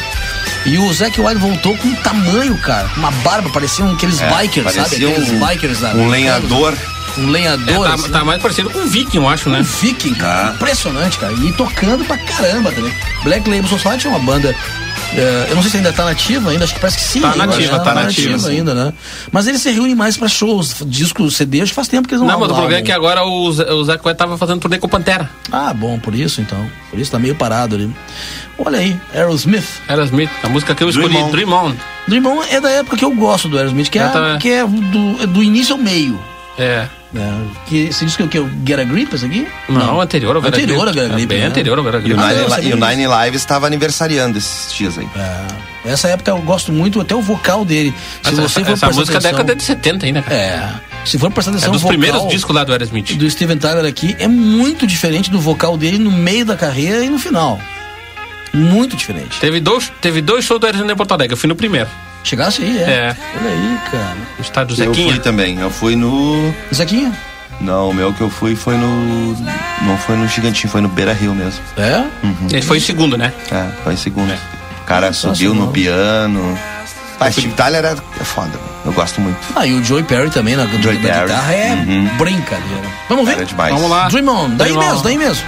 E o Zac Wilde voltou com um tamanho, cara. Uma barba, parecia um, aqueles É, bikers, sabe? Aqueles um- bikers lá. um lenhador. Um lenhador. É, tá, assim. tá mais parecido com um viking, eu acho, Um né? viking, cara. Ah. Impressionante, cara. E tocando pra caramba também. Black Label Society é uma banda. eh, eu não sei se ainda tá nativa ainda, acho que parece que sim. Tá nativa, né? tá nativa, sim. ainda, né? Mas eles se reúnem mais pra shows, discos, CD, acho que faz tempo que eles não Não, mas o problema é que agora o, o Zac White tava fazendo turnê com o Pantera. Ah, bom, por isso então. Por isso tá meio parado ali. Olha aí, Aerosmith. Aerosmith, a música que eu escolhi, Dream On. Dream On. Dream On é da época que eu gosto do Aerosmith, que é, também. que é do, é do início ao meio. É. Né? Que, você disse que é o que? O Get a Grip, esse aqui? Não, anterior ao Vera Anterior ao Grip. Vera Grip, É bem né? anterior ao Vera E o Grip. Ah, Nine, Li- sabia e o. Nine Lives estava aniversariando esses dias aí. É. Essa época eu gosto muito, até o vocal dele. Se Essa, você essa, for essa prestar música é atenção, década de 70 ainda, cara. É. Se for prestar É atenção, dos o vocal primeiros discos lá do Aerosmith. do Steven Tyler aqui é muito diferente do vocal dele no meio da carreira e no final. Muito diferente. Teve dois, teve dois shows do Aerosmith em Porto Alegre. Eu fui no primeiro, Chegasse aí, é. É. Olha aí, cara. no estádio Eu Zequinha. fui também. Eu fui no. Zequinha? Não, o meu que eu fui foi no. Não foi no Gigantinho, foi no Beira Rio mesmo. É? Ele foi em segundo, né? É, foi em segundo. É. O cara subiu Sensacional. no piano. Ah, Steve Tyler é, é foda, eu gosto muito. Ah, e o Joey Perry também na, Joey na Perry. guitarra é Uhum. brincadeira. Vamos ver? Era demais. Vamos lá. Dream On, daí Dream On. mesmo, daí mesmo.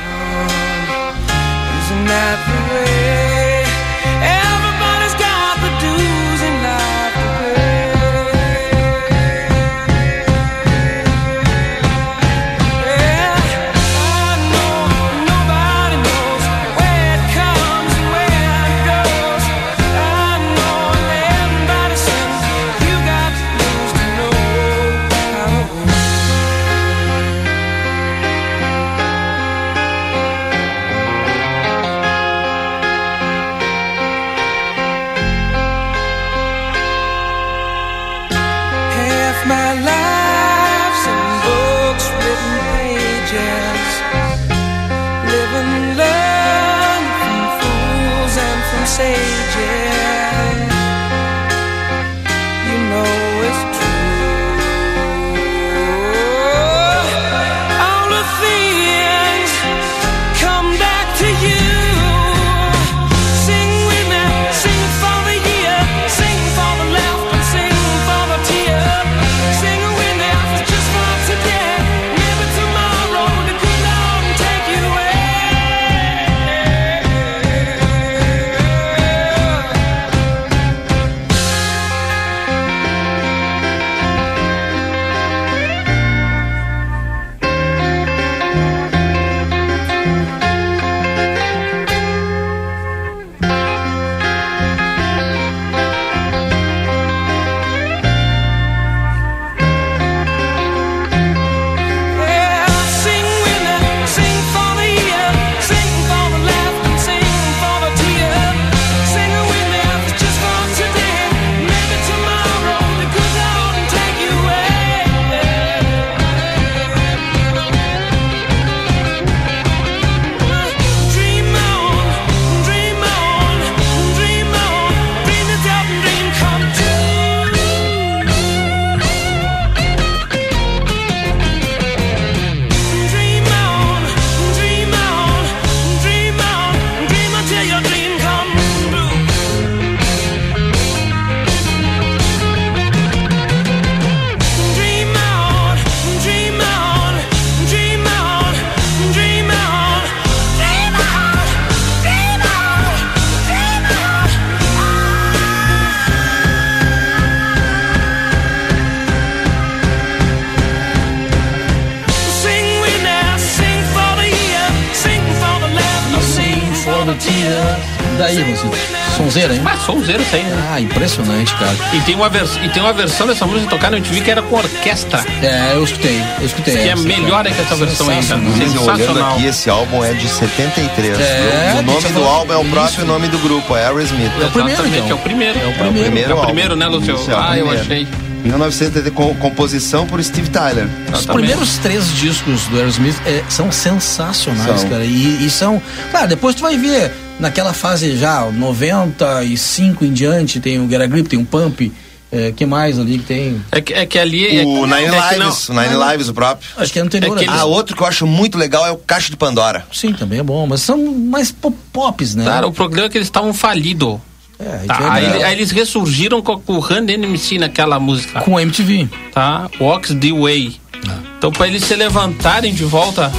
Tears. Daí, você. Sonzeira, hein? Ah, sonzeiro isso aí, né? Ah, impressionante, cara. E tem, uma vers... e tem uma versão dessa música tocada no MTV que era com orquestra. É, eu escutei, eu escutei. Que é essa, melhor cara. que essa versão aí, cara. Mas olhando aqui, esse álbum é de 73. É, o nome você do álbum é o isso. próprio nome do grupo, é Aerosmith. É o primeiro, Exatamente, então. é o primeiro. É o É o primeiro. É o álbum. primeiro, né, Lúcio? Isso, é Ah, eu achei. 1970, com composição por Steve Tyler. Os Exatamente. primeiros três discos do Aerosmith é, são sensacionais, São. cara. E, e são. Claro, depois tu vai ver naquela fase já, 95 em diante, tem o Get a Grip, tem o Pump. É, que mais ali que tem? É que, é que ali. é, O que- Nine é não- Lives, o Nine Lives, o próprio. Acho que é anterior. É que ali. Ah, outro que eu acho muito legal é o Caixa de Pandora. Sim, também é bom, mas são mais pop- pops, né? Cara, o problema é que eles estavam falidos. É, Tá, aí, aí eles ressurgiram com, com o Run DMC naquela música. com MTV. Tá? Walks the Way. Ah. Então, pra eles se levantarem de volta,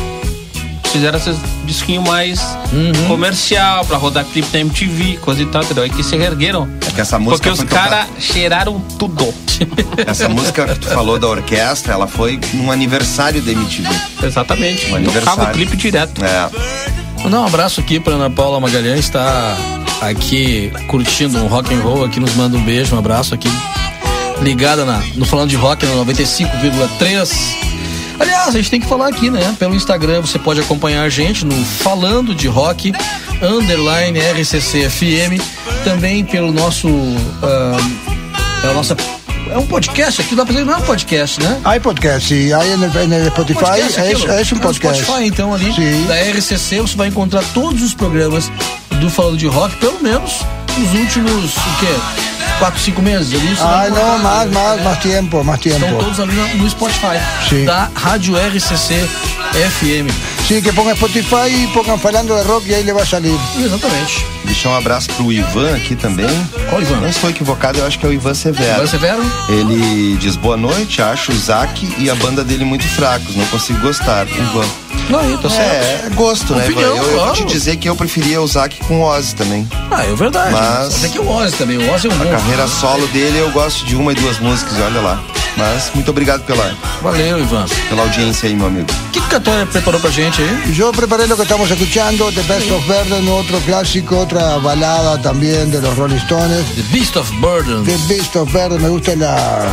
fizeram esse disquinho mais Uhum. comercial, pra rodar clipe da MTV, coisa e tal, entendeu? Aí que se reergueram. É que essa música Porque os caras cheiraram tudo. Essa música que tu falou da orquestra, ela foi num aniversário da MTV. Exatamente. Um Tocava o aniversário. clipe direto. É. Mandar um abraço aqui pra Ana Paula Magalhães, está aqui curtindo um rock and roll, aqui nos manda um beijo, um abraço aqui. Ligada na, no Falando de Rock no 95,3. Aliás, a gente tem que falar aqui, né? Pelo Instagram você pode acompanhar a gente no Falando de Rock, underline RCC também pelo nosso. ah, pela nossa. É um podcast aqui, dá pra dizer, não é um podcast, né? Hay podcast, sí, hay en el, en el Spotify, Podcast, aquilo. es un No podcast. Spotify, então, ali, Sim. da RCC, você vai encontrar todos os programas do Falando de Rock, pelo menos nos últimos, o quê? Quatro, cinco meses você vai Ay, no, encontrar más, ali. más, más tiempo, más Estão todos ali no, no Spotify, Sim. da Rádio RCC FM. Sí, que pongan Spotify y pongan falando de rock y ahí le va a salir. Exatamente. Deixar um abraço pro Ivan aqui também. Qual Ivan? Não estou equivocado, eu acho que é o Ivan Severo. Agora Severo? Ele diz boa noite, acho o Zac e a banda dele muito fracos, não consigo gostar. Ivan. Não, aí, tá certo. É, é gosto, né, Ivan? Eu, eu vou claro. te dizer que eu preferia o Zac com o Ozzy também. Ah, é verdade. Mas- Mas é que o Ozzy também, o Ozzy é um A monstro. carreira solo dele eu gosto de uma e duas músicas, olha lá. Mas muito obrigado pela, Valeu, Ivan. pela audiência aí, meu amigo. O que, que a preparou pra gente aí? Yo preparé lo que estamos escuchando, The Best of Burden, otro clásico, otra balada también de los Rolling Stones. The Beast of Burden. The Beast of Burden, me gusta la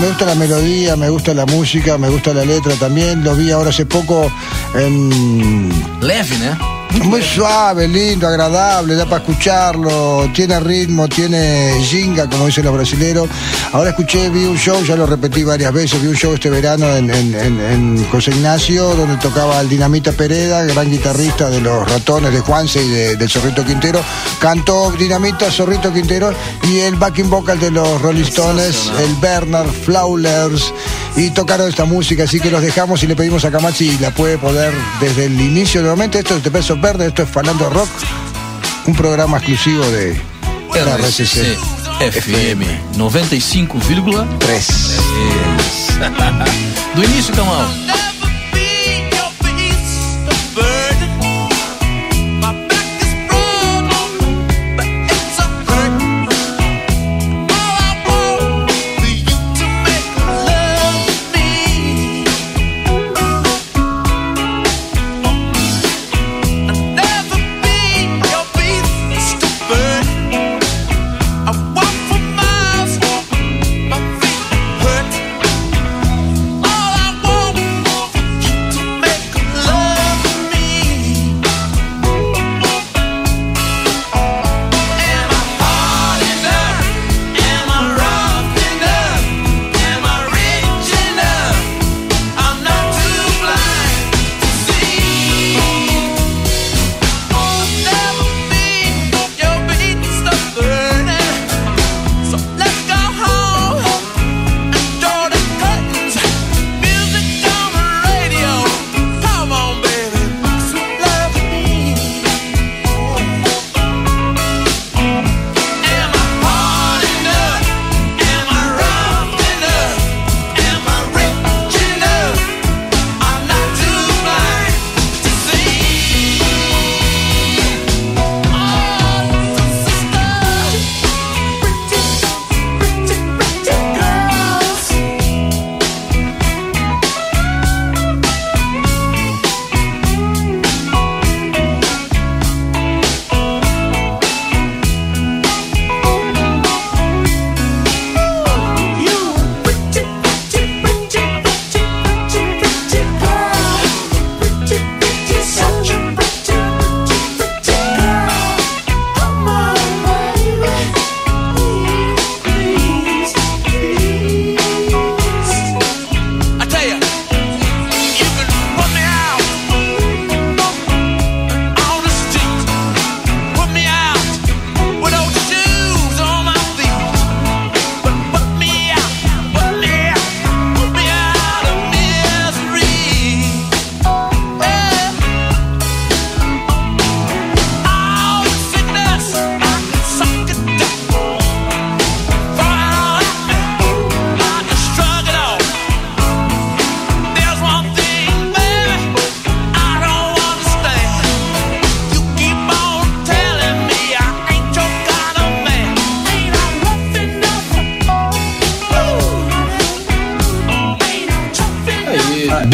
me gusta la melodía, me gusta la música, me gusta la letra también. Lo vi ahora hace poco en Leve, né? muy suave, lindo, agradable, da para escucharlo, tiene ritmo, tiene ginga, como dicen los brasileros. Ahora escuché, vi un show, ya lo repetí varias veces, vi un show este verano en, en, José Ignacio, donde tocaba el Dinamita Pereda, gran guitarrista de los ratones de Juanse y de, del Zorrito Quintero. Cantó Dinamita, Zorrito Quintero y el backing vocal de los Rolling Stones, el Bernard Flowers, y tocaron esta música, así que los dejamos y le pedimos a Camachi si la puede poder desde el inicio nuevamente. Esto es The Pesos Verdes, esto es Falando Rock, un programa exclusivo de RCC FM 95,3. 3. Do início.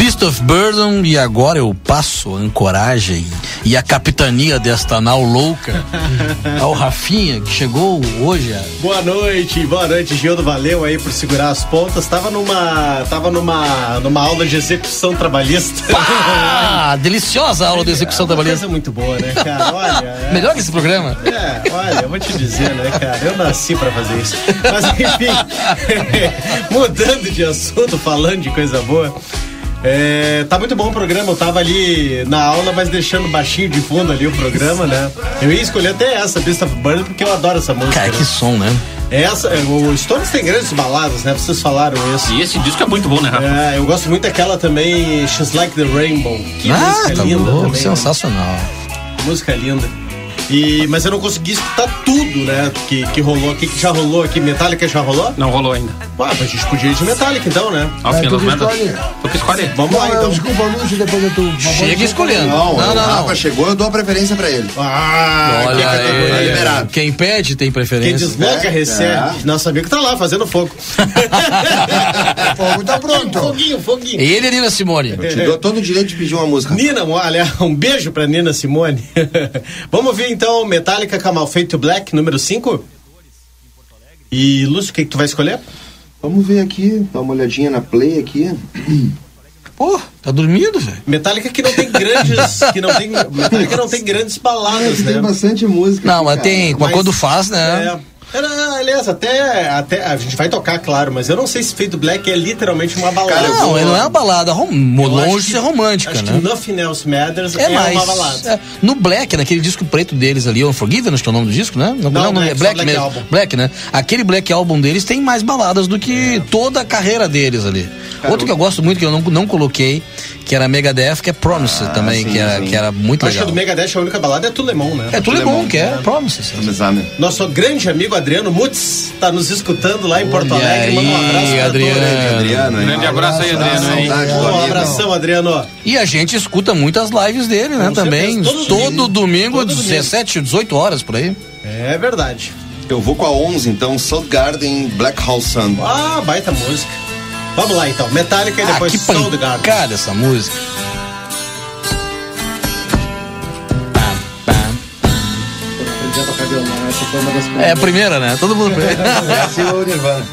Of Burden e agora eu passo a ancoragem e a capitania desta nau louca ao Rafinha, que chegou hoje. a- Boa noite, boa noite, Gildo. Valeu aí por segurar as pontas. Tava numa, tava numa, numa aula de execução trabalhista. Ah, deliciosa aula de execução Uma trabalhista. coisa muito boa, né, cara? Olha. é- Melhor que esse programa. É, olha, eu vou te dizer, né, cara? Eu nasci pra fazer isso. Mas enfim, mudando de assunto, falando de coisa boa. É, tá muito bom o programa. Eu tava ali na aula, mas deixando baixinho de fundo ali o programa, né? Eu ia escolher até essa, Beast of Burden, porque eu adoro essa música. Cara, né? que som, né? Essa, é, o Stones tem grandes baladas, né? Vocês falaram isso. E esse disco é muito bom, né, Rafa? É, eu gosto muito daquela também, She's Like the Rainbow. Que ah, música tá linda louco, também. né? sensacional. Música linda. E, mas eu não consegui escutar tudo, né? Que, que rolou aqui, que já rolou aqui. Metallica já rolou? Não rolou ainda. Ué, mas a gente podia ir de Metallica então, né? Ao É, fim das metas. Tu que escolhe. Vamos Não, lá eu então. desculpa, Lúcio, depois de tu. Chega escolhendo. Não, não, o não. Rafa chegou, eu dou a preferência pra ele. Ah, Olha que categoria. aí, liberado. quem pede tem Quem preferência. desloca, É, recebe. é. Nosso amigo tá lá fazendo fogo. Fogo tá pronto. foguinho, foguinho. Ele e Nina Simone. Eu te dou todo o direito de pedir uma música. Nina, olha, um beijo pra Nina Simone. Vamos ouvir então Metallica Camal Fade to Black, número 5. E Lúcio, o que, que tu vai escolher? Vamos ver aqui, dar uma olhadinha na play aqui. Pô, tá dormindo, velho? Metallica que não tem grandes. que não tem, Metallica não tem grandes baladas, né? Tem bastante música. Não, aqui, mas cara. tem, Mas- quando faz, né? É. Era, aliás, até, até. A gente vai tocar, claro, mas eu não sei se Fade Black é literalmente uma balada. Cara, Não, vou- ele não é uma balada rom... Acho longe de ser romântica, acho né? que Nothing Else Matters é, É mais. uma balada. é, no Black, naquele disco preto deles ali, Unforgiven, acho que é o nome do disco, né? Não, Não, não, Black, é Black, Black mesmo. Album. Black, né? Aquele Black Album deles tem mais baladas do que toda a carreira deles ali. Outro que eu gosto muito, que eu não, não coloquei, que era Megadeth, que é Promises também, sim, que, era, sim. que era muito Acho que legal. a do Megadeth a única balada é Tulemon, né? É tudo Tulemon, que é Promises. Vamos exame. Nosso grande amigo Adriano Mutz tá nos escutando lá em Porto Olha Alegre. Manda um abraço Adriano. todos. Adriano, hein? Grande abraço aí, Adriano. hein? Do Um abração, Adriano. E a gente escuta muitas lives dele, né? Com também. certeza, todo todo domingo. Todo domingo. 17, 18 horas por aí. É verdade. Eu vou com a 11, então, Soundgarden, Black Hole Sun. Ah, baita música. Vamos lá então. Metallica e Ah, depois que Soundgarden. pancada essa música. Das É a primeira, né? Todo mundo. Esse é o Nirvana.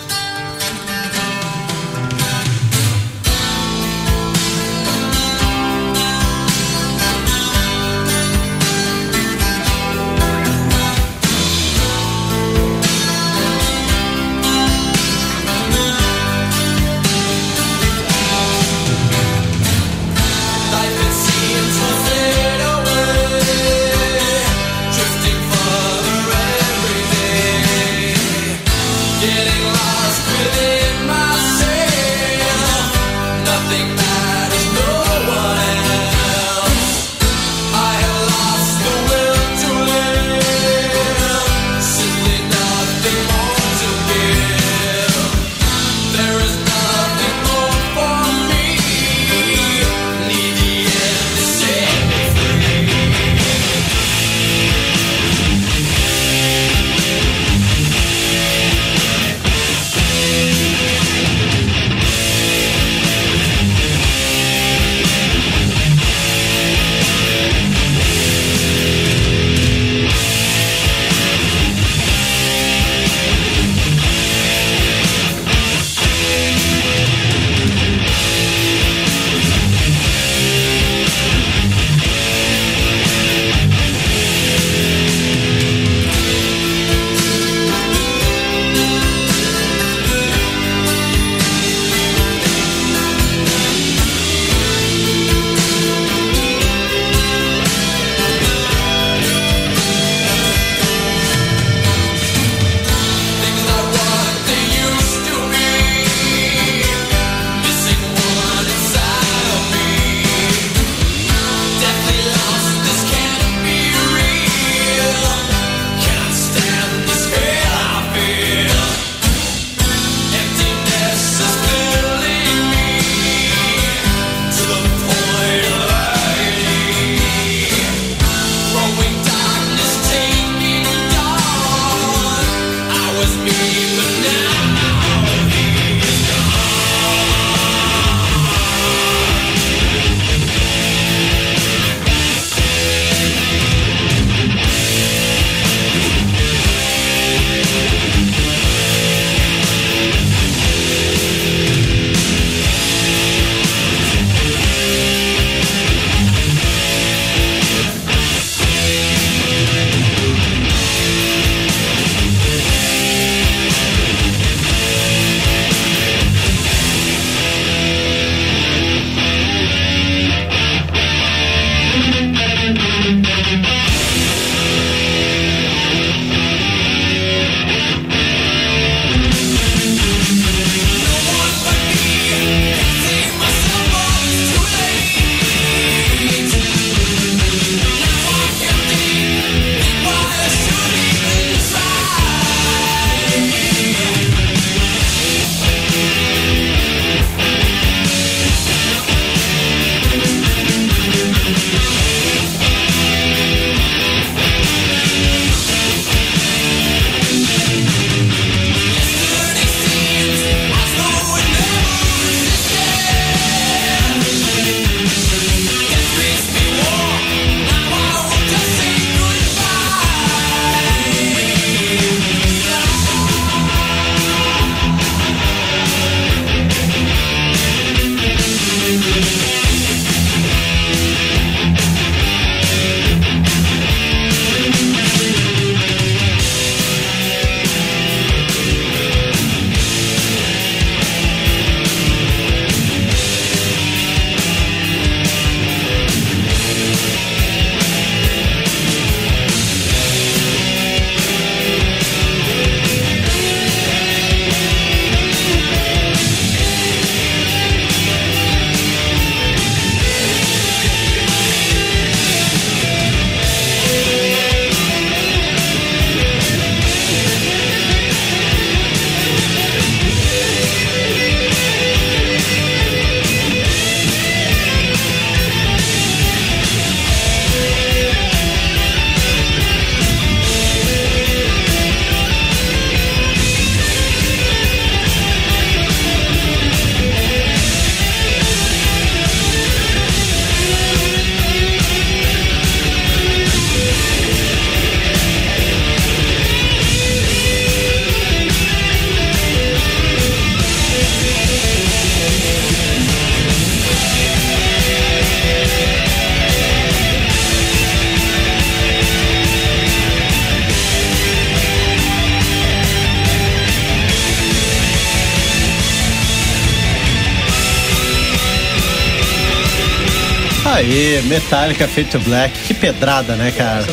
Metallica Fade to Black. Que pedrada, né, cara?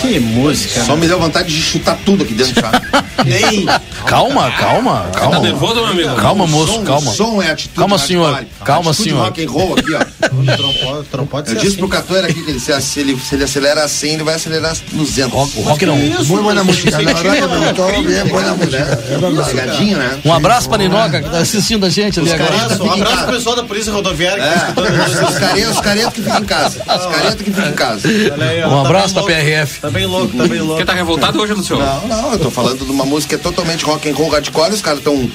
Que música. Só né? me deu vontade de chutar tudo aqui dentro? Ei, Calma, calma, Tá calma. nervoso, meu amigo? Calma, moço, calma. O som é atitude Calma, senhor. Calma, senhor. rock and roll aqui, ó. não pode, não pode Eu ser disse assim. pro Catoeira aqui que ele, se, se ele, se ele acelera assim, ele vai acelerar nos 200. Rock, rock não. Muy buena música, la verdad que me gustó, bien buena música. Pegadinho, né? Um abraço pra Ninoca que tá assistindo a gente ali agora. Um abraço pro pessoal da Polícia Rodoviária que tá. É, os caretas, que ficam em casa. Os caretas que ficam em casa. Ó, Um tá abraço pra. PRF. Tá bem louco, tá bem louco. Quem tá revoltado hoje, Luciano? Não, não, eu tô falando de uma música que é totalmente rock and roll hardcore, os caras estão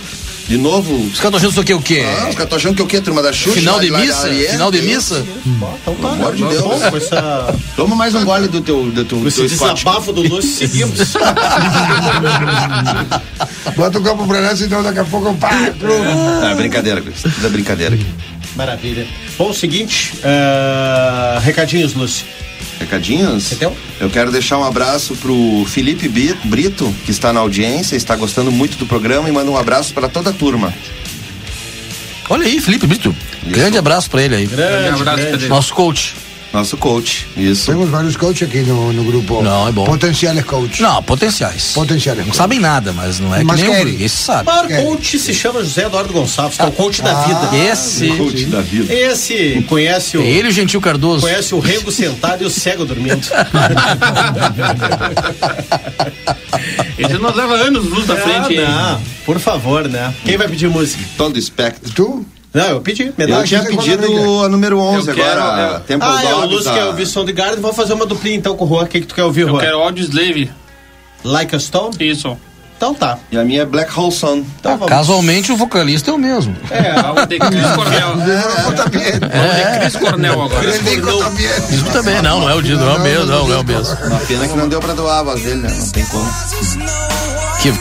de novo. Os caras estão achando isso aqui o quê? Ah, os caras estão achando que é o quê? Turma da Xuxa? Final de missa? Final de missa? Então tá, Pelo amor de? Deus. Essa, Toma mais um gole do teu, do teu, esse desabafo do Lúcio, seguimos. Bota o copo pra lá, senão daqui a pouco pá, clube. Ah, brincadeira, Cris. Da brincadeira aqui. Maravilha. Bom, o seguinte, eh, recadinhos, Lúcio. Recadinhos? Entendeu? Eu quero deixar um abraço pro Felipe Brito, que está na audiência, está gostando muito do programa e manda um abraço para toda a turma. Olha aí, Felipe Brito. Grande abraço pra ele aí. Grande, abraço, grande. Nosso coach. Nosso coach. Isso. Temos vários coaches aqui no, no grupo. Não, é bom. Potenciales coaches. Não, potenciais. Potenciales Não coaches. sabem nada, mas não é Mas que nem querem. Esse sabe. O maior coach se chama José Eduardo Gonçalves, que é o coach da vida. Esse. Coach da vida. Esse conhece o, É ele e o Gentil Cardoso. conhece o rego sentado e o cego dormindo. Ele nos leva anos luz da frente, hein? Ah, não, por favor, né? Quem vai pedir música? Todo espectro. ¿Tú? Não, eu pedi. Eu Medalha. tinha dizer qual pedido é a número 11 Eu quero, agora. eu- Ah, é, o Lúcio a- quer ouvir som de Garden. Vamos fazer uma duplinha então com o Juan. O que, que tu quer ouvir, Eu Juan? quero Audio Slave. Like a Stone? Isso. Então tá. E a minha é Black Hole Sun. Então vamos. Casualmente o vocalista é o mesmo. É, Vamos de Chris Cornell. Vamos de Chris Cornell agora. Isso também, não, não é o Dido, não é o mesmo, não, não é o mesmo. Uma pena que não deu pra doar a voz dele, né? Não tem como. Que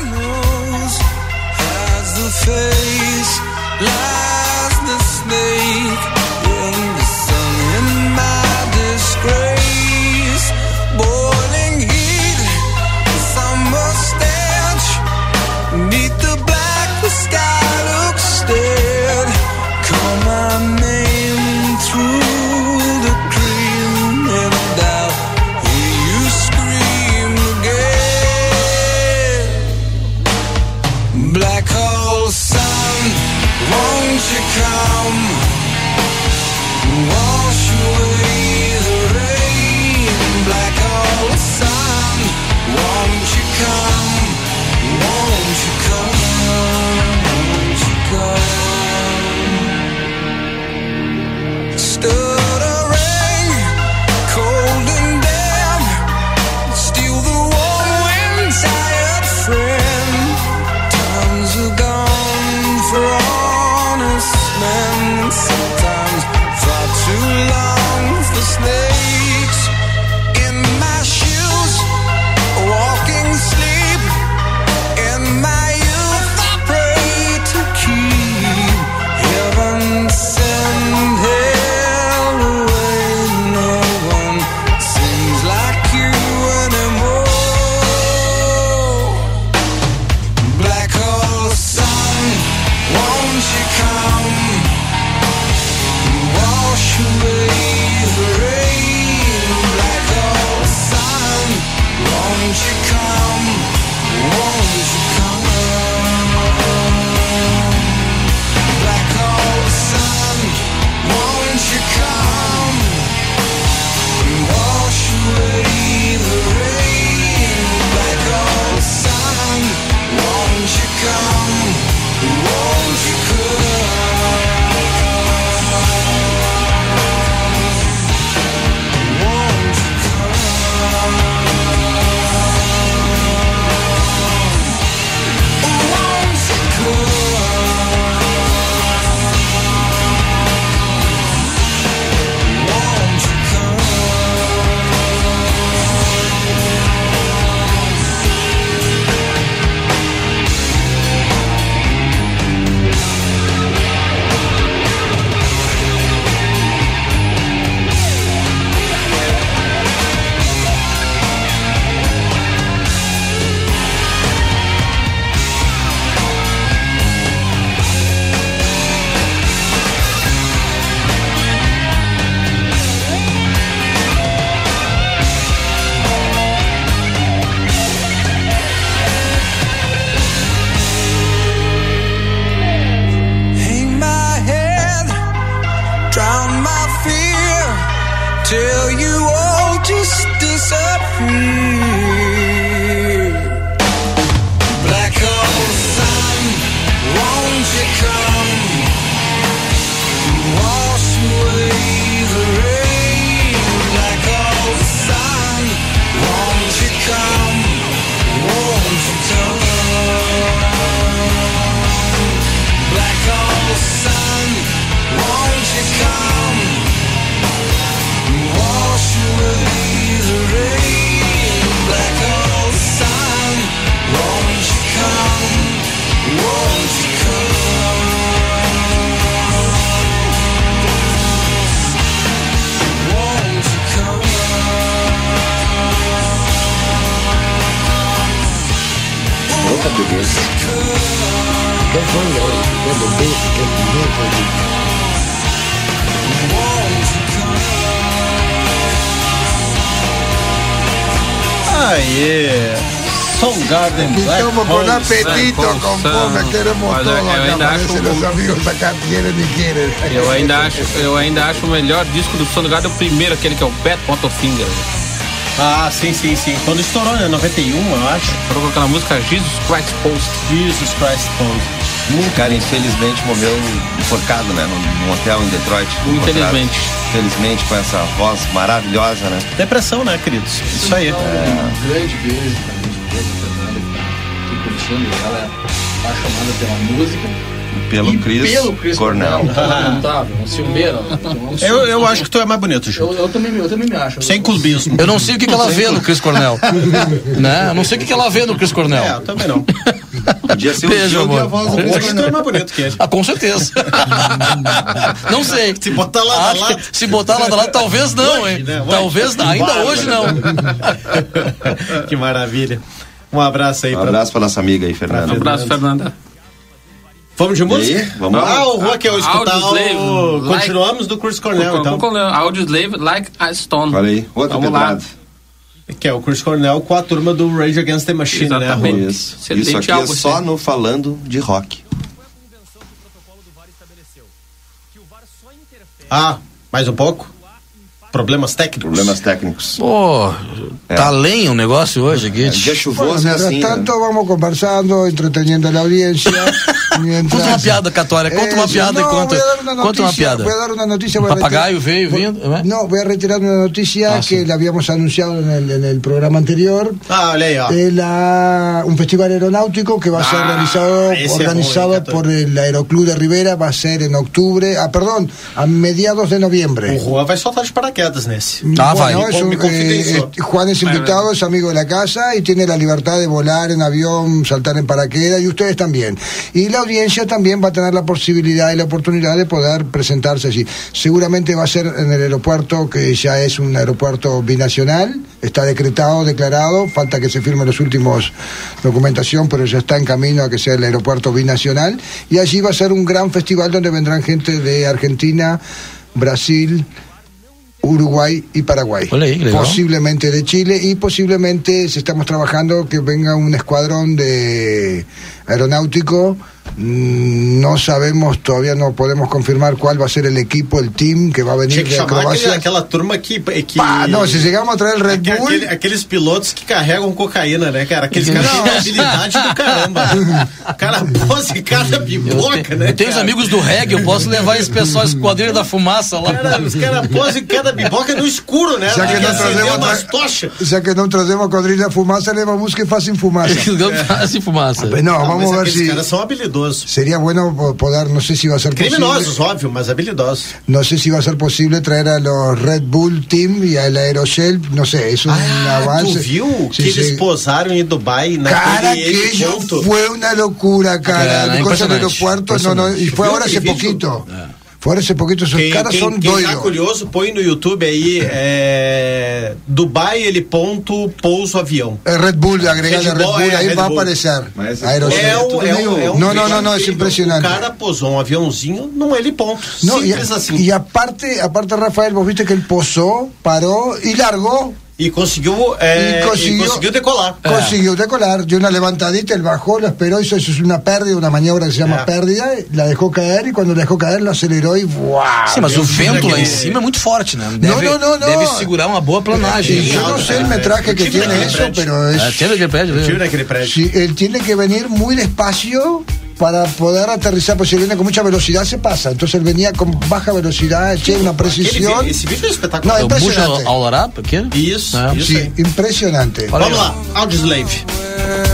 Estamos con apetito, con fome, queremos Olha, todo eu ainda acho amigos quieren y quieren. Eu ainda acho, eu ainda acho o melhor disco do Soundgarden o primeiro, aquele que é o Bad Bottofinger. Ah, sim, sim, sim. Quando estourou, né? 91, eu acho. Com aquela música Jesus Christ Post. Jesus Christ Pose. Um cara, infelizmente, morreu enforcado, né? Num, hotel em Detroit. Infelizmente. Infelizmente, com essa voz maravilhosa, né? Depressão, né, queridos? Isso aí. Um grande beijo Ela é apaixonada pela música. Pelo e Chris, pelo Chris Cornell. Cornell. Lamentável, um ciumeiro. Um Eu, eu acho que tu é mais bonito, Ju. Eu, eu também, eu também me acho. Sem clubismo. Eu não sei o que, que ela vê no Chris Cornell. né? Eu não sei o que, que ela vê no Chris É, Cornell. eu também não. Podia ser o Beijo, Gil a amor. voz Hoje tu é mais bonito que ele. Ah, com certeza. não sei. Se botar lado a Acho lado. que se botar lado a lado, talvez não, Hoje, hein? né? Talvez não. Ainda hoje não. que maravilha. Um abraço aí Um pra abraço pra nossa amiga aí, Um Fernanda. abraço, Fernanda. Vamos de música? aí, vamos lá. Ah, o Rock, eu escutar Audioslave, o... like- Continuamos do Chris Cornell, então. Com Audioslave Like a Stone. Olha aí, outra Vamos lá. pedrada. Que é o Chris Cornell com a turma do Rage Against the Machine, Exatamente. né, Rô? Isso. Excelente Isso aqui é só no falando de rock. Ah, mais um pouco? Problemas técnicos? Problemas técnicos. Pô, tá lenho o negócio hoje aqui. É, dia chuvoso é mientras assim. tanto né? vamos conversando, entreteniendo a la audiencia. mientras- Conta uma piada, Catória. Conta uma Eso, piada e no, conta, uma piada. Voy a dar una noticia. Un voy a papagayo retirar- veio vindo, ¿eh? No, voy a retirar una noticia Ah, que habíamos anunciado el programa anterior. Ah, olha aí, ó. de la- un festival aeronáutico que va a ser Ah, organizado bonito. por el Aeroclub de Rivera, va a ser en octubre, ah, perdón, a mediados de O noviembre. Juan vai soltar de paraquedas Ah, vai. es un- Me confidenciou. eh, Juan es invitado, es amigo de la casa y tiene la libertad de volar en avión, saltar en paraquedas y ustedes también. Y la audiencia también va a tener la posibilidad y la oportunidad de poder presentarse allí. Seguramente va a ser en el aeropuerto que ya es un aeropuerto binacional, está decretado, declarado, falta que se firmen los últimos documentación, pero ya está en camino a que sea el aeropuerto binacional y allí va a ser un gran festival donde vendrán gente de Argentina, Brasil, Uruguay y Paraguay. Posiblemente de Chile y posiblemente se estamos trabajando que venga un escuadrón de aeronáutico. No sabemos, todavía no podemos confirmar cuál va a ser el equipo, el team que va a venir Tinha que de chamar aquele, Croacia. aquela turma que. que Pá, não, se chegamos a trazer Red Bull. aquele- aqueles pilotos que carregam cocaína, né, cara? Aqueles caras Não. têm habilidade do caramba. O cara pose cada Eu, pipoca, te- né? eu tenho os cara? amigos do reggae, eu posso levar esse pessoal, esse quadrilha da fumaça lá. Cara, os caras posam cada pipoca no escuro, né? Já que Tem não acender trazemos umas tra- tochas. Ya que no trazemos quadrilha fumaça, leva música e fazem fumaça. Assim, fumaça. Não, Ah, vamos mas ver aqueles si caras são habilidosos. sería bueno po- poder, no sé si va a ser Criminosos, posible. óbvio, mas habilidosos. No sé si va a ser posible traer a los Red Bull Team y al Aeroshell, no sé, es un Ah, avance. tu viu Sí, que sí. eles posaram em Dubai Cara, aquello fue una locura, cara. Cara, Cosa del aeropuerto, no, no, y fue ahora hace poquito. Fue ahora hace poquito, esos Quem, caras quem, son quem tá doidos. curioso, põe no YouTube aí é, Dubai, ele ponto, pouso avião. El Red Bull, agregar Red a Red Bull, é, ahí Red va a Bull. aparecer. Mas Aeroshell. É o, é o, é um vídeo no, no, es incrível. impresionante. O cara posou um aviãozinho num heliponto. No, y, Simples assim. y aparte, aparte, Rafael, vos viste que él posó, paró y largó E conseguiu, é, Y e consiguió- conseguiu decolar. Consiguió decolar, dio una levantadita, él bajó, lo esperó, hizo eso es una pérdida, una maniobra que se llama Ah. pérdida, la dejó caer y cuando la dejó caer lo aceleró y ¡buah! Sim, mas o vento lá em aquele- cima é muito forte, né? Não, não, não, não. Deve segurar uma boa planagem. Y yo no sé el metraje que tiene prédio. pero É, es... teve aquele prédio, Tive né? naquele prédio. Sí, él tiene que venir muy despacio para poder aterrizar, porque si viene con mucha velocidad se pasa. Entonces él venía con baja velocidad, tiene una Aquele precisión. vídeo- esse vídeo é espetacular. Não, O Buja impressionante. ao Lará, pequeno? Isso, É. isso Sí, aí. impresionante. Olha Vamos aí, ó. lá, Audioslave. Afternoon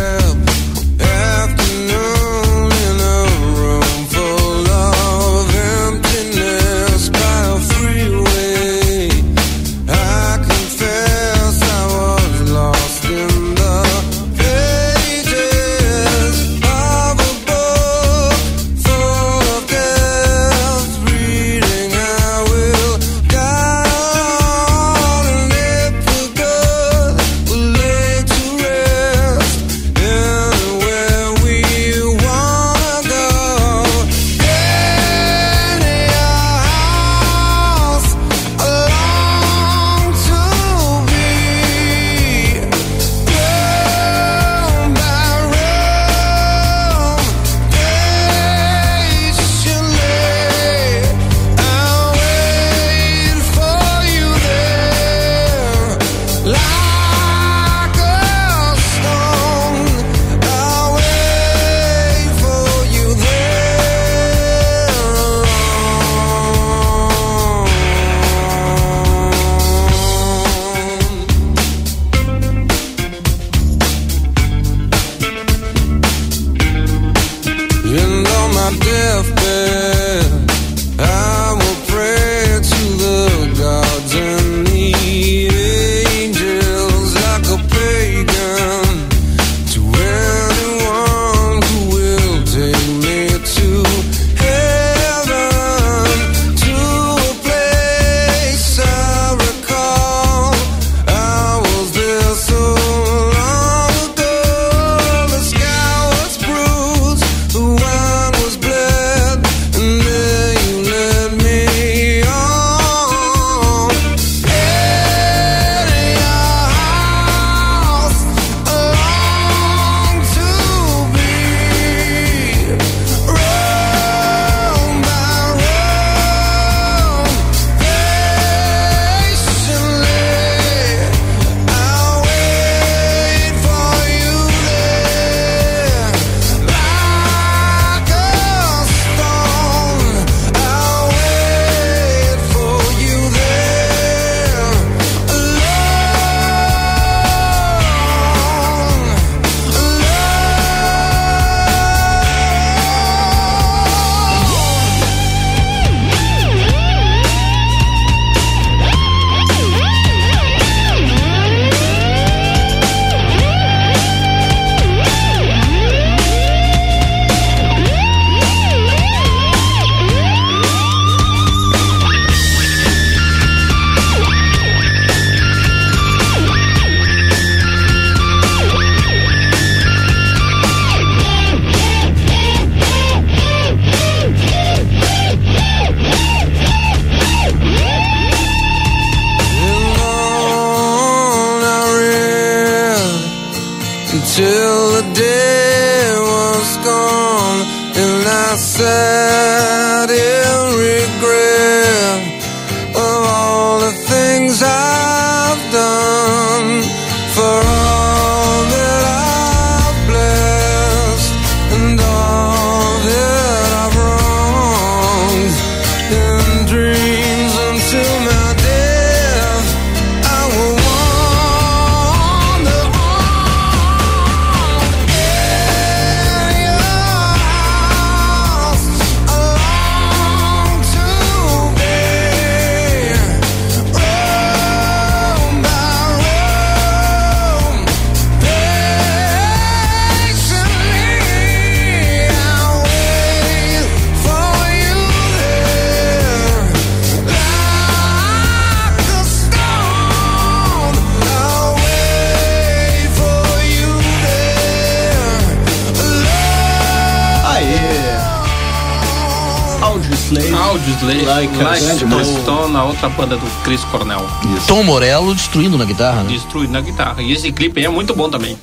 Música. Stone, a outra banda do Chris Cornell. Tom Morello destruindo na guitarra, né? Destruindo na guitarra. E esse clipe aí é muito bom também.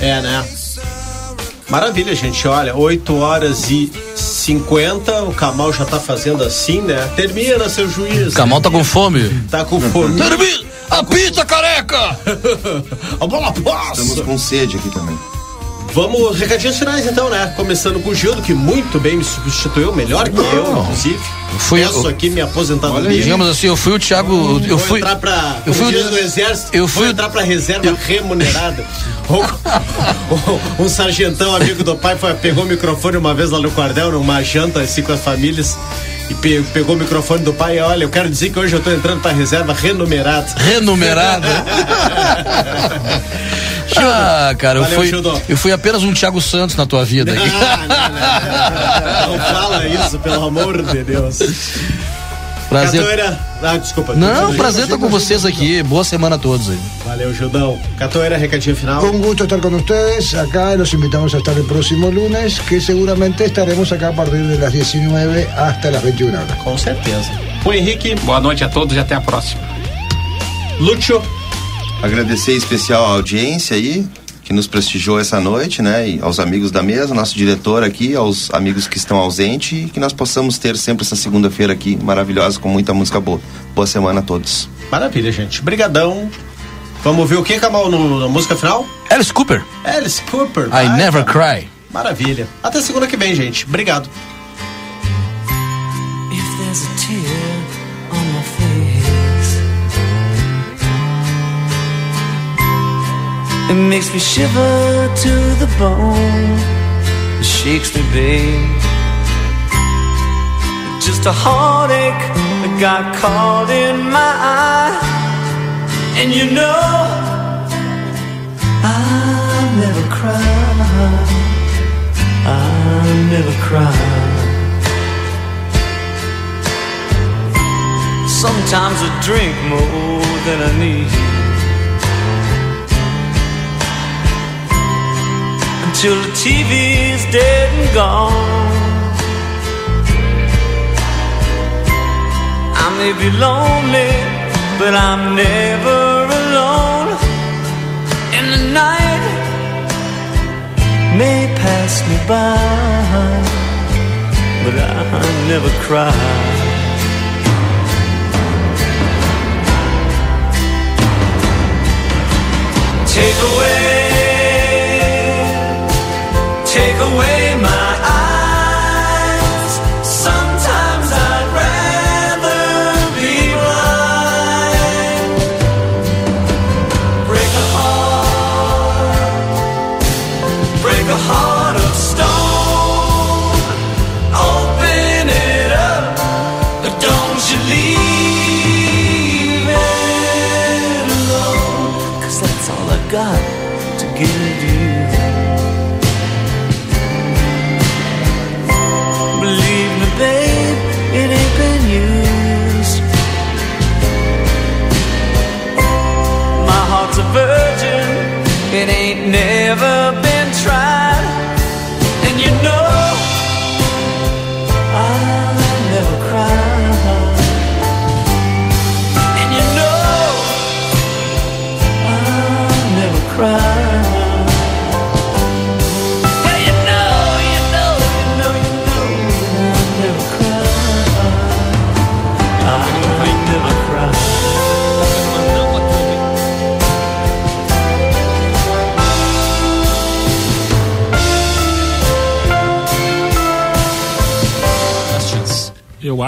É, né? Maravilha, gente. Olha, 8 horas e 50. O Kamal já tá fazendo assim, né? Termina, seu juiz. O Kamal tá com fome. Tá com fome. Termina! A pizza, careca! A bola passa! Estamos com sede aqui também. Vamos, recadinhos finais então, né? Começando com o Gildo, que muito bem me substituiu, melhor que eu, inclusive. Fui Peço eu- aqui minha aposentadoria. Digamos assim, eu fui o Thiago. Eu vou fui. entrar pra. eu fui do exército. eu fui- entrar pra reserva remunerada. um, um sargentão amigo do pai foi, pegou o microfone uma vez lá no quartel, numa janta assim com as famílias. E pe- pegou o microfone do pai e olha, eu quero dizer que hoje eu tô entrando pra reserva renumerada. Renumerada. ah, cara, eu Valeu, fui, Xildó. eu fui apenas um Thiago Santos na tua vida. Ah, não, não, não. Não fala isso, pelo amor de Deus. Prazer. Catoeira. Ah, desculpa. Não, prazer estar com vocês aqui. Boa semana a todos aí. Valeu, Gildão. Catoeira, recadinho final. Con gusto estar con ustedes acá y los invitamos a estar el próximo lunes, que seguramente estaremos acá a partir de las 19 hasta las 21 horas. Com certeza. O Henrique, Boa noite a todos e até a próxima. Lúcio, Agradecer em especial a audiência aí, que nos prestigiou essa noite, né? E aos amigos da mesa, nosso diretor aqui, aos amigos que estão ausentes e que nós possamos ter sempre essa segunda-feira aqui maravilhosa com muita música boa. Boa semana a todos. maravilha, gente. Brigadão. Vamos ouvir o que, Kamal, no, na música final? Alice Cooper, Alice Cooper. I Vai, Never cara. Cry. Maravilha. Até segunda que vem, gente. Obrigado. It makes me shiver to the bone. It shakes me, babe. Just a heartache that got caught in my eye, and you know I never cry. I never cry. Sometimes I drink more than I need. Until the TV's dead and gone. I may be lonely, but I'm never alone. And the night may pass me by, but I never cry. Take away, take away my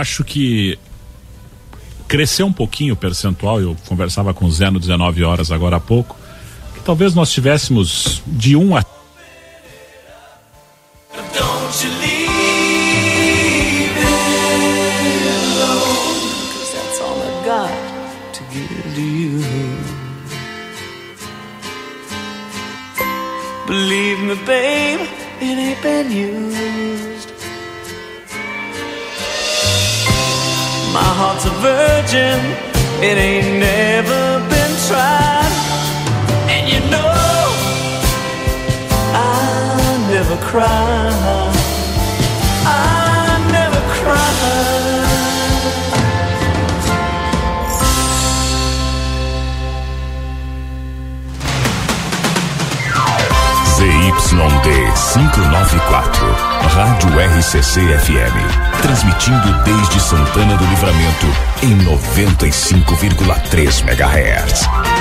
acho que cresceu um pouquinho o percentual. Eu conversava com o Zé no 19 horas agora há pouco. Que talvez nós tivéssemos de 1 a em 95,3 MHz.